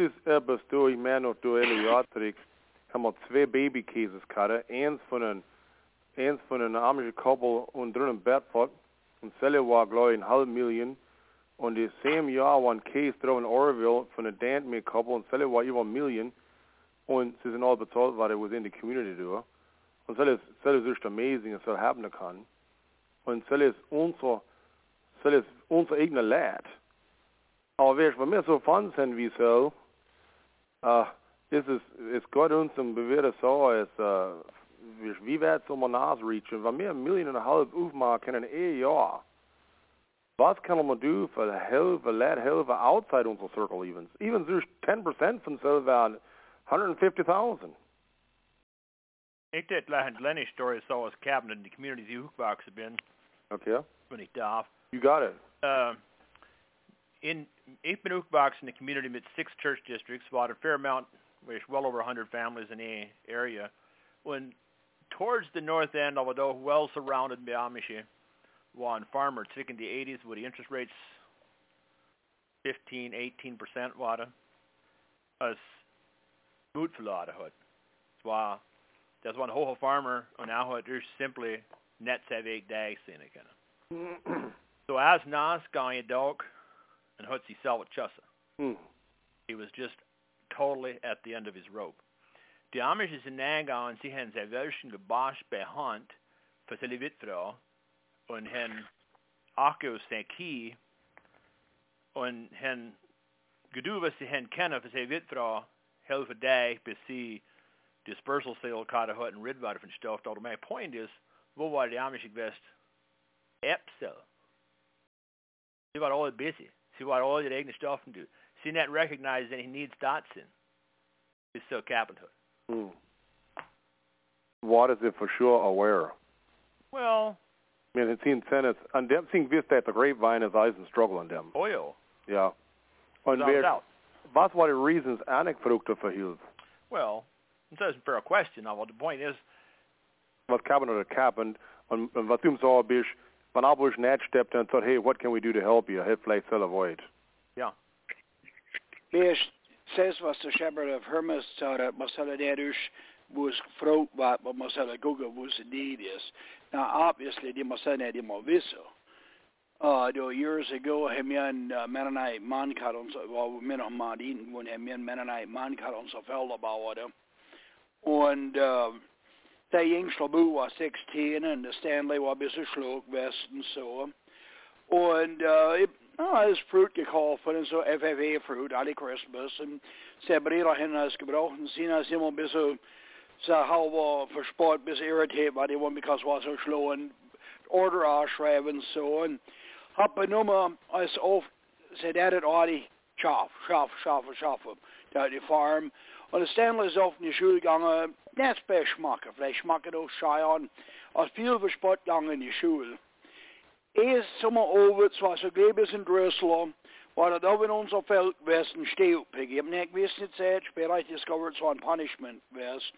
sis ebbes door man of door hele jaartrix, kan man twee babycases karren, eens van een, eens van een Amische koppel onder een bedpot, en celle war glory een half miljoen, en die same jaar was een case door in Orrville van een dant mee koppel, en celle war über een miljoen, en ze zijn al betaald wat er was in de community door. En celle is, celle is echt amazing, es soll haben kann. Und celle is unser, celle is unser eigener Lad. Aber wer wenn wir so fun sind wie so, äh, ist es, ist Gott uns ein bewährter so, ist, äh, wie, weit soll man ausreachen? Wenn wir eine Million und eine halbe aufmachen in ein Jahr, was kann man tun für Hilfe, let Hilfe outside unserer Circle Events? Even so 10% von so wären 150,000. Ik did like Lenny story so as cabinet in the communities die hoekbox have been Okay, when ich darf. you got it. Uh, in ik ben hoekbox in the community with six church districts, about a fair amount, there's well over 100 families in the area. When towards the north end, although well surrounded by Amish, one farmer took in the 80s with the interest rates 15, 18 percent water, as gut verladen had. Zwaar, dat is een whole farmer en nou had er simply net zijn week dags in ik So as gaan je dog and zichzelf chussen. Hmm. He was just totally at the end of his rope. Is in nagaan, sie haben sehr welchen gebarscht bei Hand, für seine Witfrau, und hen Akkus sein Key, und hen gedu, was sie hen kennen, für seine Witfrau, helfen dag, bis sie dispersal sale kada hut and rid von Stoff. All my point is, wo war die Amish gewesen? Epsel. Sie war all busy. Sie war all ihre eigene Stoffen do. Sie not recognize that he needs Dotson. Is so capital. Hmm. What is it for sure aware? Well, I mean, it's seems tennis, and them seeing this that the grapevine is Eisen struggling them. oil. Ja. Und wer, was war die reasons Anik Produkte verhielt? Well, it doesn't fair a question. Now, well, the point is, Was Cabin oder Cabin, und, und was so bist, wenn Abush net stepped and said, hey, what can we do to help you? Head vielleicht soll avoid. Mees says was the shepherd of Hermas zouden Marcella Derus was vrouw wat wat Marcella Google was the need is. Now obviously die Marcella die mal wissen. Uh, do years ago hem een uh, Mennonite man kat ons wel min om maar in when hem een Mennonite man kat ons op velden bouwen. Und uh, der yngste bu var 16 and the Stanley var bisschen slok väst and so. Und uh, es fruit gekauft und so FFE-Fruit, alle Christmas. Und Sabrina haben das gebraucht und sie ist immer ein bisschen so halber versport, ein bisschen irritiert, weil die wollen, because was so schlau und Order so. Und hab bei Nummer als auf, sie hat all die Schaff, Schaff, Schaff, Schaff, da die Farm. Und Stanley ist auf in die Schule gegangen, nicht bei Schmacken, vielleicht schmacken auch Scheiern, als viel versport gegangen in die Schule. Zomaar over, het was een gebes in Jerusalem, Well, da wenn unser Feld Westen steht, ich hab nicht wissen Zeit, später discovered so ein Punishment West.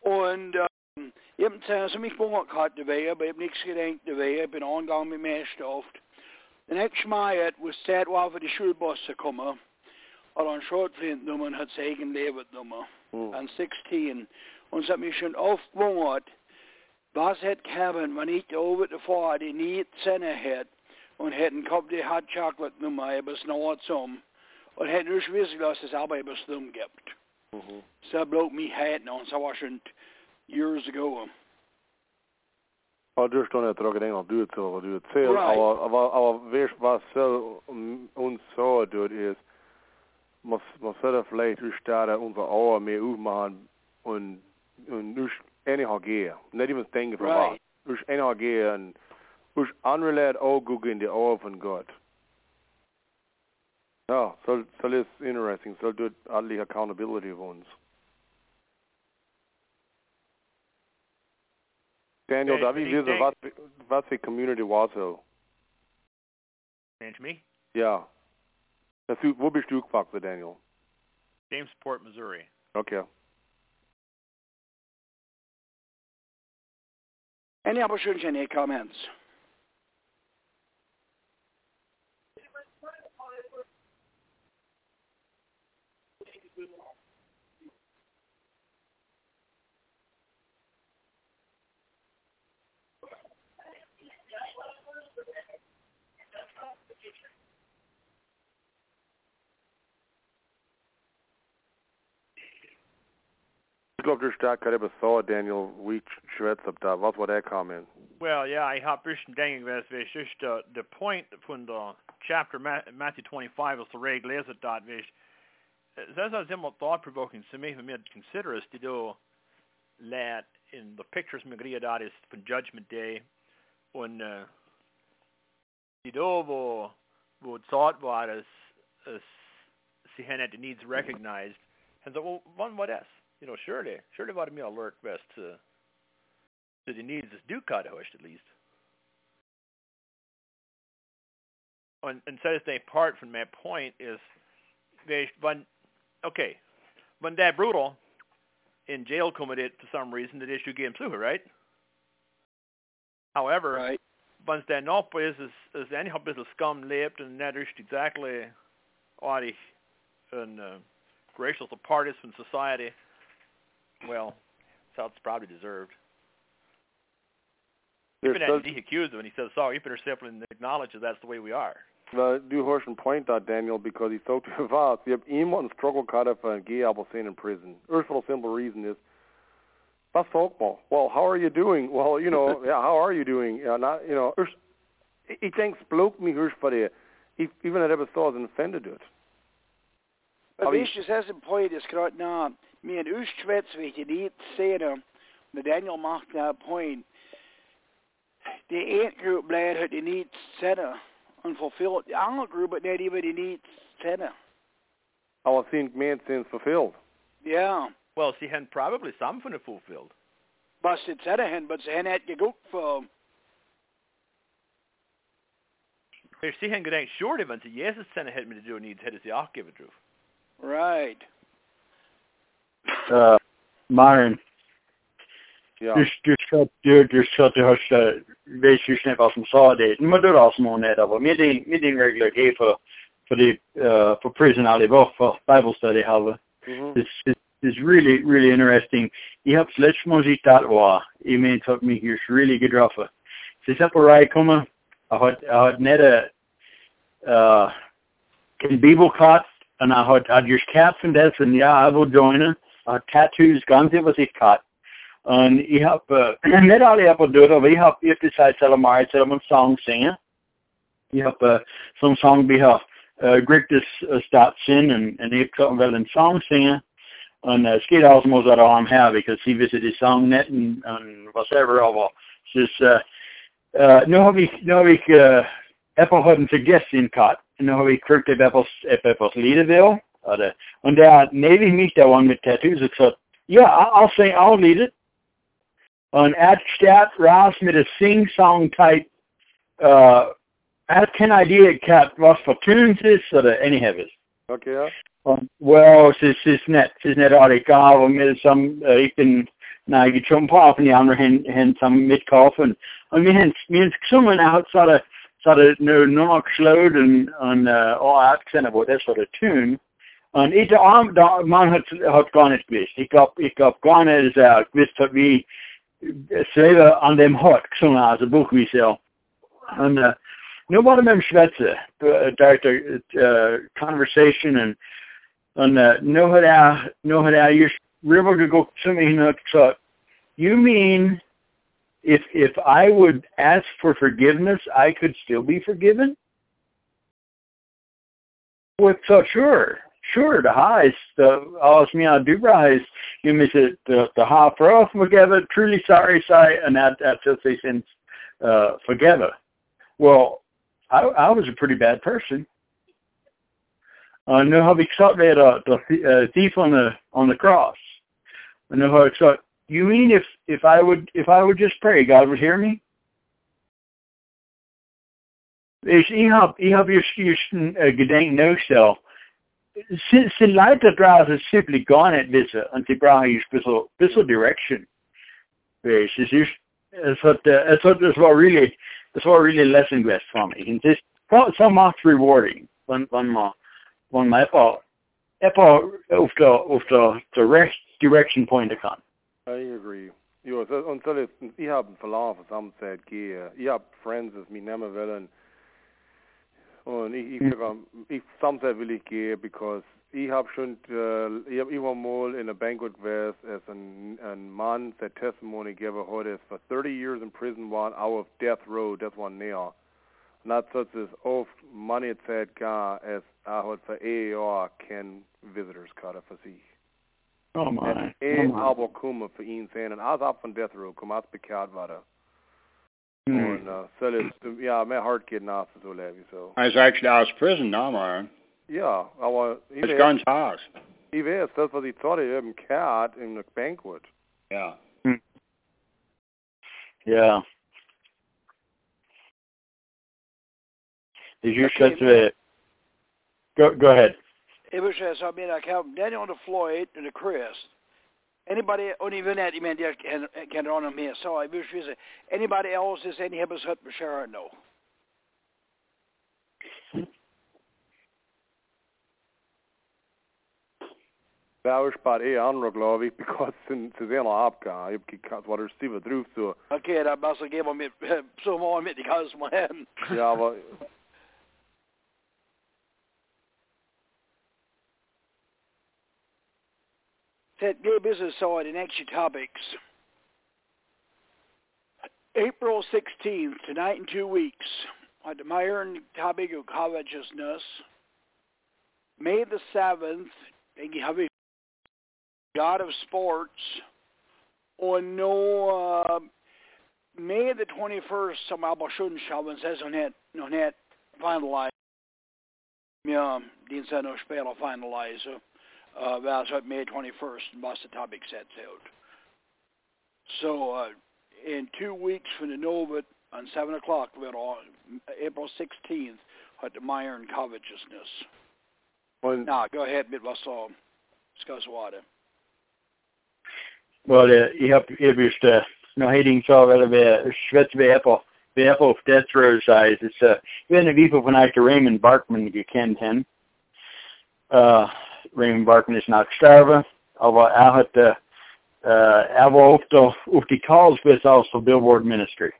Und ähm, ich hab zuerst mich gewundert gehabt dabei, aber ich hab nichts gedacht dabei, ich bin angegangen mit mehr Stoff. Den nächsten Mal was Zeit war für die Schulbus zu kommen, hat ein Schrotflint hat sein eigen Lebensnummer, Hm. an 16. Und es hat mich schon oft gewundert, was hätte Kevin, wenn ich da oben davor die nie Zähne hätte und hätten Kopf die Hot Chocolate Nummer, aber es noch zum. Und hätten nicht wissen, dass es aber etwas dumm gibt. Mhm. So bloke me now, and so was schon years ago. Ja, du står inte dragit en du vad du till. Right. Aber, aber, aber vet vad så uns så då är man man vielleicht hur starta unser Auer med ummachen und und nu en har. Nicht even denken vad. Right. Us en har ge und us anrelät auch in die Auer von Gott. Ja, så så är interesting. Så du all accountability of uns. Daniel, da vi så wissen, was, was für Community war so? Mensch me, Ja. Das, du- wo bist du gewachsen, Daniel? Jamesport, Missouri. Okay. Any other should any comments? Ich Daniel, wie da. War der? Well, yeah, I hab bisschen denken, wir just uh, the point von der chapter Ma Matthew 25 was the is it dot wish. Das ist immer thought provoking to me when we consider us to do that in the pictures gerade da ist von Judgment Day und uh, die do wo wo thought war es es sie needs recognized and so well one what else you know surely surely var det mer alert best to to the needs is do cut host at least. And, and so they part from that point is they when okay when that brutal in jail committed for some reason the issue game through right? However, Right. once that not is is is anyhow bisschen scum lebt and that is exactly ordentlich and uh, gracious apart is from society. Well, so it's probably deserved. There's Even still, at the accused when he says sorry, Even better simply acknowledge that that's the way we are. well, du hörst einen Point da, Daniel, because he so to was. Ich hab immer einen Struggle gehabt für ein Gay aber in prison. First for the simple reason is, was sagt man? Well, how are you doing? Well, you know, yeah, how are you doing? Ja, not, you know, erst, ich, ich denke, es blokt mich erst für die, ich, even at ever saw as offended it. But Aber this is as ein point ist gerade nah, mir in Östschwätz, wie ich die Lied sehe, und Daniel macht da point, die eine Gruppe bleibt hat die Needs Center und fulfilled, die andere Gruppe nicht über die Needs Center. Aber es sind mehr sind fulfilled. Yeah. Well, sie haben probably some von it fulfilled. was die Center haben, aber sie haben nicht geguckt für, If sie haben gedacht, sure, wenn sie Jesus senden hätten mit der needs, hätte sie auch geben drauf. right. Uh, Myron, Ja. du, du, ska, du, du ska till hösta, vet ju snabbt vad som sa det. Men då som hon är där. Med din, med din regler är för, för det, uh, för prison alley, för Bible study halva. Mhm. It's, it's, it's really, really interesting. Jag har släppt musik där var. I mean, tog mig just really good ruffa. Så jag på rai komma. Jag har, jag har nere, uh, en bibelkatt. Och jag har, jag har just från det, och ja, jag vill joina. Har tattoos, ganska vad sitt katt. Och jag har, uh, net alla jag på dörren, vi har ute sig till mig, till en sång singen. Jag har, uh, som sång vi har, uh, Grigtus uh, Statsin, and, and jag kan väl en sång singen. And uh, Skate House knows that I'm here because he visited Songnet and, and whatever of all. Dus, uh, uh, nu har vi, nu har vi, uh, Apple har en suggestion cut. Nu har vi krykt upp Apples, Apples Leaderville. Och och där, när vi mitt där one med tattoos, så, ja, I'll say, I'll lead it. Och en ad stat ras med a sing-song type, uh, Jeg har geen idee gehad wat voor tunes is, så det any have it. Okay, ja. Um, well, het is net, het is net al ik gav med som uh, ik ben när jag kom på och ni andra hen hen som mitt kaffen. Och min hen min summan out så det så det nu nog slowed and on uh, all accent about det sort of tune. Inte om då man har har gått visst. Jag gav jag gav gått as uh, visst att vi skriver an dem hot som alltså bok vi så. Och uh, nu var det med Schweizer, där uh, conversation and and uh, nu har jag nu har jag just river to go to me so you mean if if I would ask for forgiveness I could still be forgiven? Well, so sure. Sure, the här the all som jag dubra you miss it the the ha för oss forgive truly sorry say and that that just say since uh forgive Well, I I was a pretty bad person. Uh, nu har vi med the, the thief on the on the cross. And nu har jag you mean if if I would if I would just pray, God would hear me? Ich, ich habe ich hab just, just uh, gedenkt nou Sin, sin Leiter draußen simply gone at this sie brauchen just bisschen, bisschen direction. Es ist just, es hat, uh, es hat, es really, gewesen für mich. Und es ist so much rewarding, man, wenn man etwa, etwa auf der, auf der, der direction pointen kann. I agree. Jo, und so ist, ich habe verloren von Samstag gehe. Ich habe Friends, das mich nehmen wollen. Und ich, ich, ich Samstag will ich gehen, because ich habe schon, äh, ich habe immer mal in a banquet gewesen, als ein, ein Mann, der Testimony gegeben hat, ist for 30 years in prison war, out of death row, das war näher. Und das hat es oft manche Zeit gar, als er hat für Jahr kein Visitors Karte für sich. Oh my. En oh Abel Kuma för inscenen. Als af van Death Row kom als bekend waren. Mm. Och uh, så det, ja, med hardkid af så lever så. I was actually out of prison now, man. Ja, jag var... It's guns house. I vet, det var de sa det en cat in a banquet. Yeah. Mm. Yeah. Did you shut the... Go, go ahead it was as I mean, I have Daniel and the Floyd and the Chris. Anybody, och ni vet inte, men jag kan honom med, så jag vill säga, anybody else is any help hebbes hut bashara no. Bauerspart är andra glad vi because sen sen apka jag kikat vad det stiver druf så. Okej, det måste ge mig så många mitt i kaos Ja, vad that gay business side in extra topics. April 16th, tonight in two weeks, at the Myron topic of covetousness. May the 7th, have a God of Sports. On no, May the 21st, som Abelsundschauben says on that, on that finalized. Ja, din sen och spela finalizer. Uh, that's what May 21st, Boston Topic sets out. So uh, in two weeks from the Nova on 7 o'clock, on April 16th, at the Meyer and Covetousness. Well, now, go ahead, Midwest Law. Discuss water. Well, uh, ich habe ich wüsste noch heading so weil wir schwätz wir på Apple på death row size. It's uh, even if people von Actor Raymond Barkman gekent hen. Uh, Not sterven, aber er hat, uh, auf die calls bis aus der Billboard Ministry.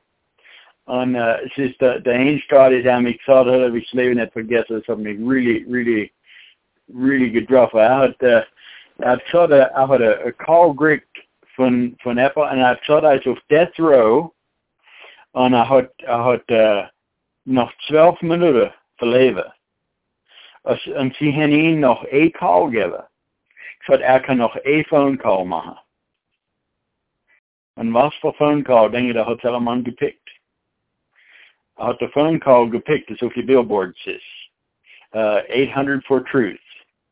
Und uh, es ist der, der Einstrahl, der mich gesagt hat, ich Leben nicht vergessen, das hat mich really, really, really getroffen. Er hat, uh, er hat gesagt, er hat a, a call gekriegt von, von Apple hat gesagt, er ist auf Death Row und er hat, er hat uh, noch zwölf Minuten verleben. en sie haben ihn noch ein Call gegeben. Gesagt, er kann noch ein Phone Call machen. Und was für Phone Call, denke ich, der hat der Mann gepickt. Er hat der Phone Call gepickt, das auf die Billboards ist. Uh, 800 for Truth.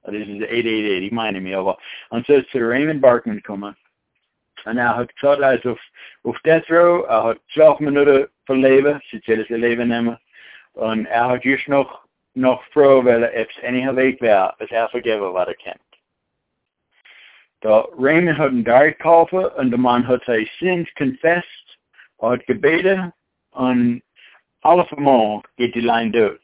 Das ist 888, ich meine mir, aber. Und so ist zu Raymond Barkman gekommen. Und er hat gesagt, er ist auf, auf Death Row, er hat 12 Minuten verleben, sie zählt das Leben nehmen. Und er hat just noch, noch froh, weil er es enige week wäre, als er vergeven wat er kent. Da Raymond had een duit kaufen en de man had zijn sins confessed, had gebeden en alle vermogen geht die lijn dood.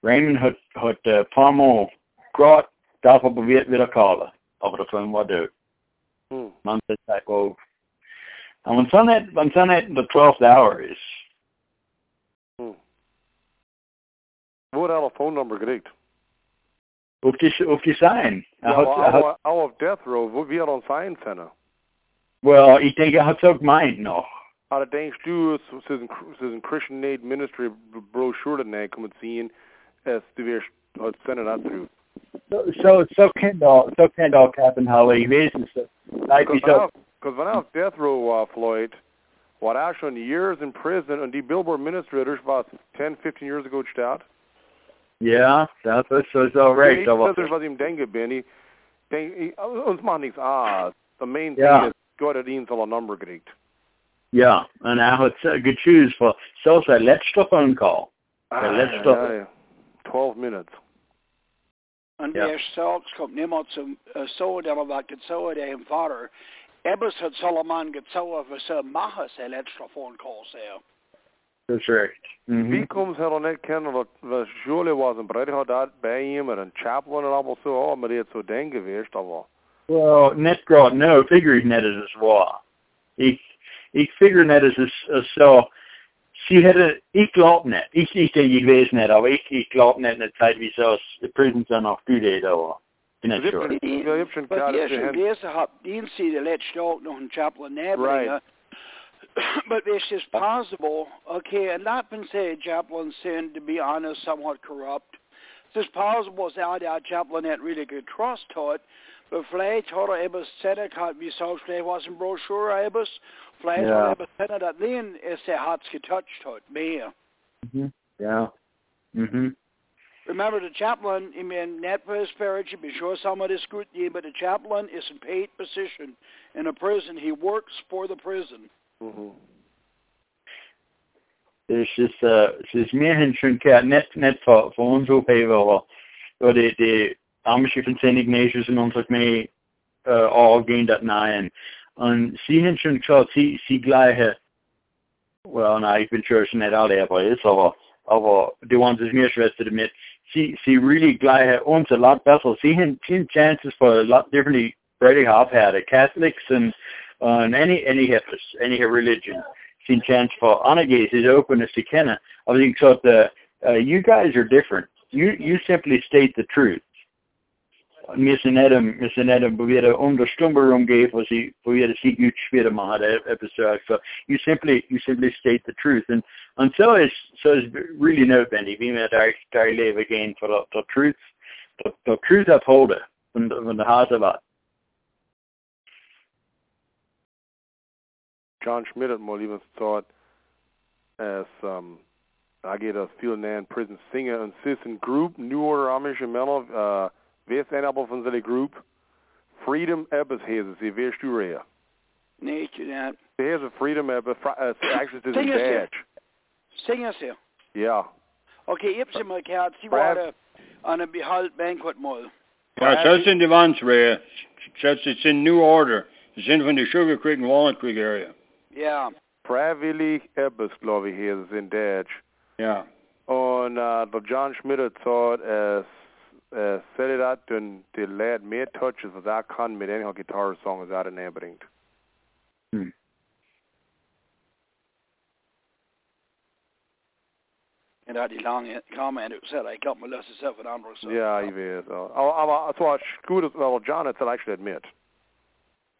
Raymond had, had uh, paar maal groot daarvoor beweerd weer te kallen, aber dat film was dood. Hmm. Man said that, well, and when Sunnet, when Sunnet, the 12th hour is, Hmm. Wo had alle phone number gekriegt? op die, op die zijn. Hij Ja, had, aber hij had, auch, auch auf Death Row, wo wir sein well, ik denk hij had het ook mind nog. Aber denkst du, es ist ein, es ist ein Christian Aid Ministry brochure danach kommen ziehen, es du wirst heute senden dazu. So, so, so kan dat, so kan dat Captain Holly. So, like Because when, I was- 'cause when I was death row, uh, Floyd, what I schon years in prison und die Billboard Administrators was 10, 15 years ago gestarrt. Ja, dat was so, so right. Ich So, weiß nicht, was ich ihm denke, bin. Ich denk, ich, uns macht nichts aus. The main Ja. thing is, Gott hat ihnen so eine Nummer gekriegt. ja, en hij had zo gechoose voor zelfs zijn laatste phone call. Ah, let's stop. ja, ja. 12 minutes. Und Ja. der Salz kommt nimmer zum äh, so, der war gezogen, der im Vater. Ebbers hat Solomon gezogen, was er machen, sein letzter Phone Call, sehr. That's right. Mm-hmm. komt hij dan net kennen dat, dat Julie was een breder had dat bij hem en een chaplain en allemaal zo, oh, maar die had zo ding geweest, aber. Well, net groot, no, figure ik net as well. Ik, ik figure net as, as, as zo, sie hätte, ich glaub net, ich, ich denke, ich weiß net, aber ich, ich glaub net in der Zeit, wie so, die Prisons dann noch gut geht, aber, bin nicht sure. Ja, ich hab schon Was klar, ihr dass wir schon haben- gelesen habt, dient sie der letzte auch noch ein Chaplain Right. But it's just possible, okay, and not been say chaplain sin, to be honest, somewhat corrupt. It's just possible that der chaplain had really good trust to it, but vielleicht hat er gesagt, hat wie so, vielleicht was in Broschüre etwas, vielleicht Ja. hat er etwas gesagt, dass den ist er hat's getouched hat, mehr. Mm-hmm. Yeah. Mm-hmm. Remember, the chaplain, I mean, net prosperity, be sure some of this scrutiny, but the chaplain is in paid position in a prison. He works for the prison. Mhm. Dus het is, uh, meer een schoon kaart, net, net voor, voor ons opheven, waar de, de Amische van St. Ignatius en ons ook mee uh, al gaan dat na en. En sie hebben schon gesagt, sie, sie gleiche, well, na, ich bin sure schon nicht alle dabei ist, aber, aber die ones ist mir Schwester damit, sie, sie really gleiche uns a lot besser. Sie haben, sie chances for a lot differently, Brady Hop had, Catholics and, and any, any hippos, any religion seen chance for Onagaze is open as to Kenna. I think so the uh, you guys are different. You you simply state the truth. Missen Adam, Missen Adam probeerde om de stumper omgeven, was hij probeerde zich goed schweren maar episode. So you simply you simply state the truth. And and so is so is really notwendig. Wie met daar daar leven again for the, the truth, the, the truth upholden van de van de haat wat. John Schmidt hat mal lieber gesagt, as um, I get a viel näher in prison singer und Citizen group, New Order Amische Männer, uh, wer ist ein aber von seiner group? Freedom Ebbes heißt sie, wer ist du rea? Nee, ja. Sie heißt Freedom Ebbes, uh, actually this is Sing us here. badge. Sing us here. Ja. Okay, ich hab's mal gehört. Sie Brad- waren an einem Behalt Banquet mal. Ja, so sind die ones where that's it's in New Order. It's in from the Sugar Creek and Walnut Creek area. Ja. Freiwillig Ebbes, glaube ich, heißt es in Dutch. Yeah. Und uh, der John Schmidt hat gesagt, uh, uh, es, es säger att den, det lät mer touches vad jag kan med en gitarrsång as jag den bringt. Hmm. En dat die lange comment ook zei, ik had me lassen zelf een andere zo. Ja, ich weiß. ja. Aber, aber es war gut, weil John hat es actually admit.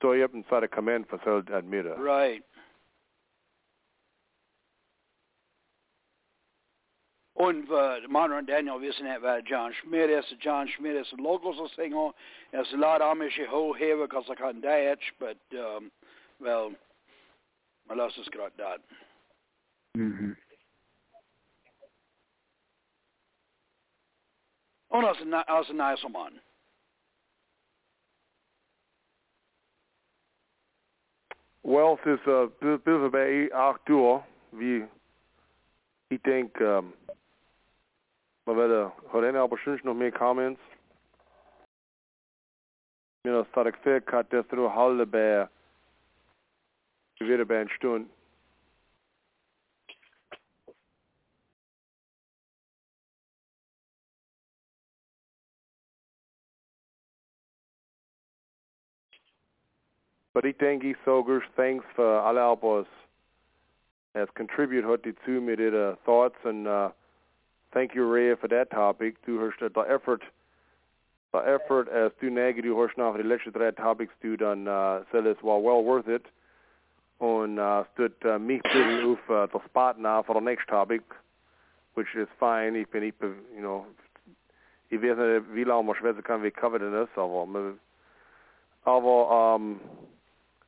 So ich habe ihn zwar command versellt admit. Right. Und uh, Manu und Daniel wissen nicht, wer John Schmidt ist. John Schmidt ist ein local. Er ist lot amische Hochheber, because er kann Deutsch, but, um, well, man lässt es gerade da. Mm-hmm. Und er ist ein, er ist ein nicer Mann. Well, es ist äh, ein bisschen acht Uhr, wie ich denke, ähm, Maar wel, har en aber noch mehr comments? Dat staat ik veel kat, dat er halde bij, weer bij stund. But ik denk ik sogers thanks for alle albers has contributed hot dazu mit thoughts and uh, thank you Ray for that topic. Du hast the effort the effort as du näge du hast nach die letzte drei topics du dann uh, sel es well worth it und uh, stut uh, bilden auf uh, the spot now for the next topic which is fine. Ich bin ich you know ich weiß nicht wie lange man schwätzen kann covered in ist aber um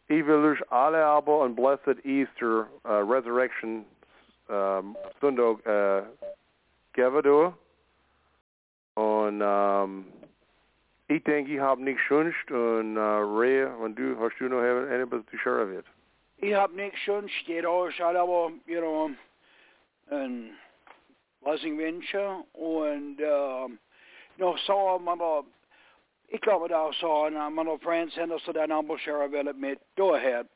ich will euch alle aber ein blessed Easter uh, Resurrection um, Sonntag uh, du. Und um, ich denke, ich habe nichts schönst und uh, Ray, wenn du, hast du noch etwas zu scheren wird? Ich habe nichts schönst, jeder alle aber, you know, ein Blessing wünschen und uh, noch so, aber kommer daar så när man har friends händer så där number share väldigt med go ahead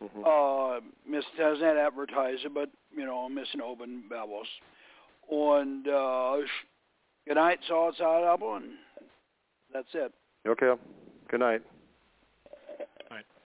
Mm-hmm. uh miss does not advertise but you know missing open babbles and uh good night it's out and that's it Okay. Good night.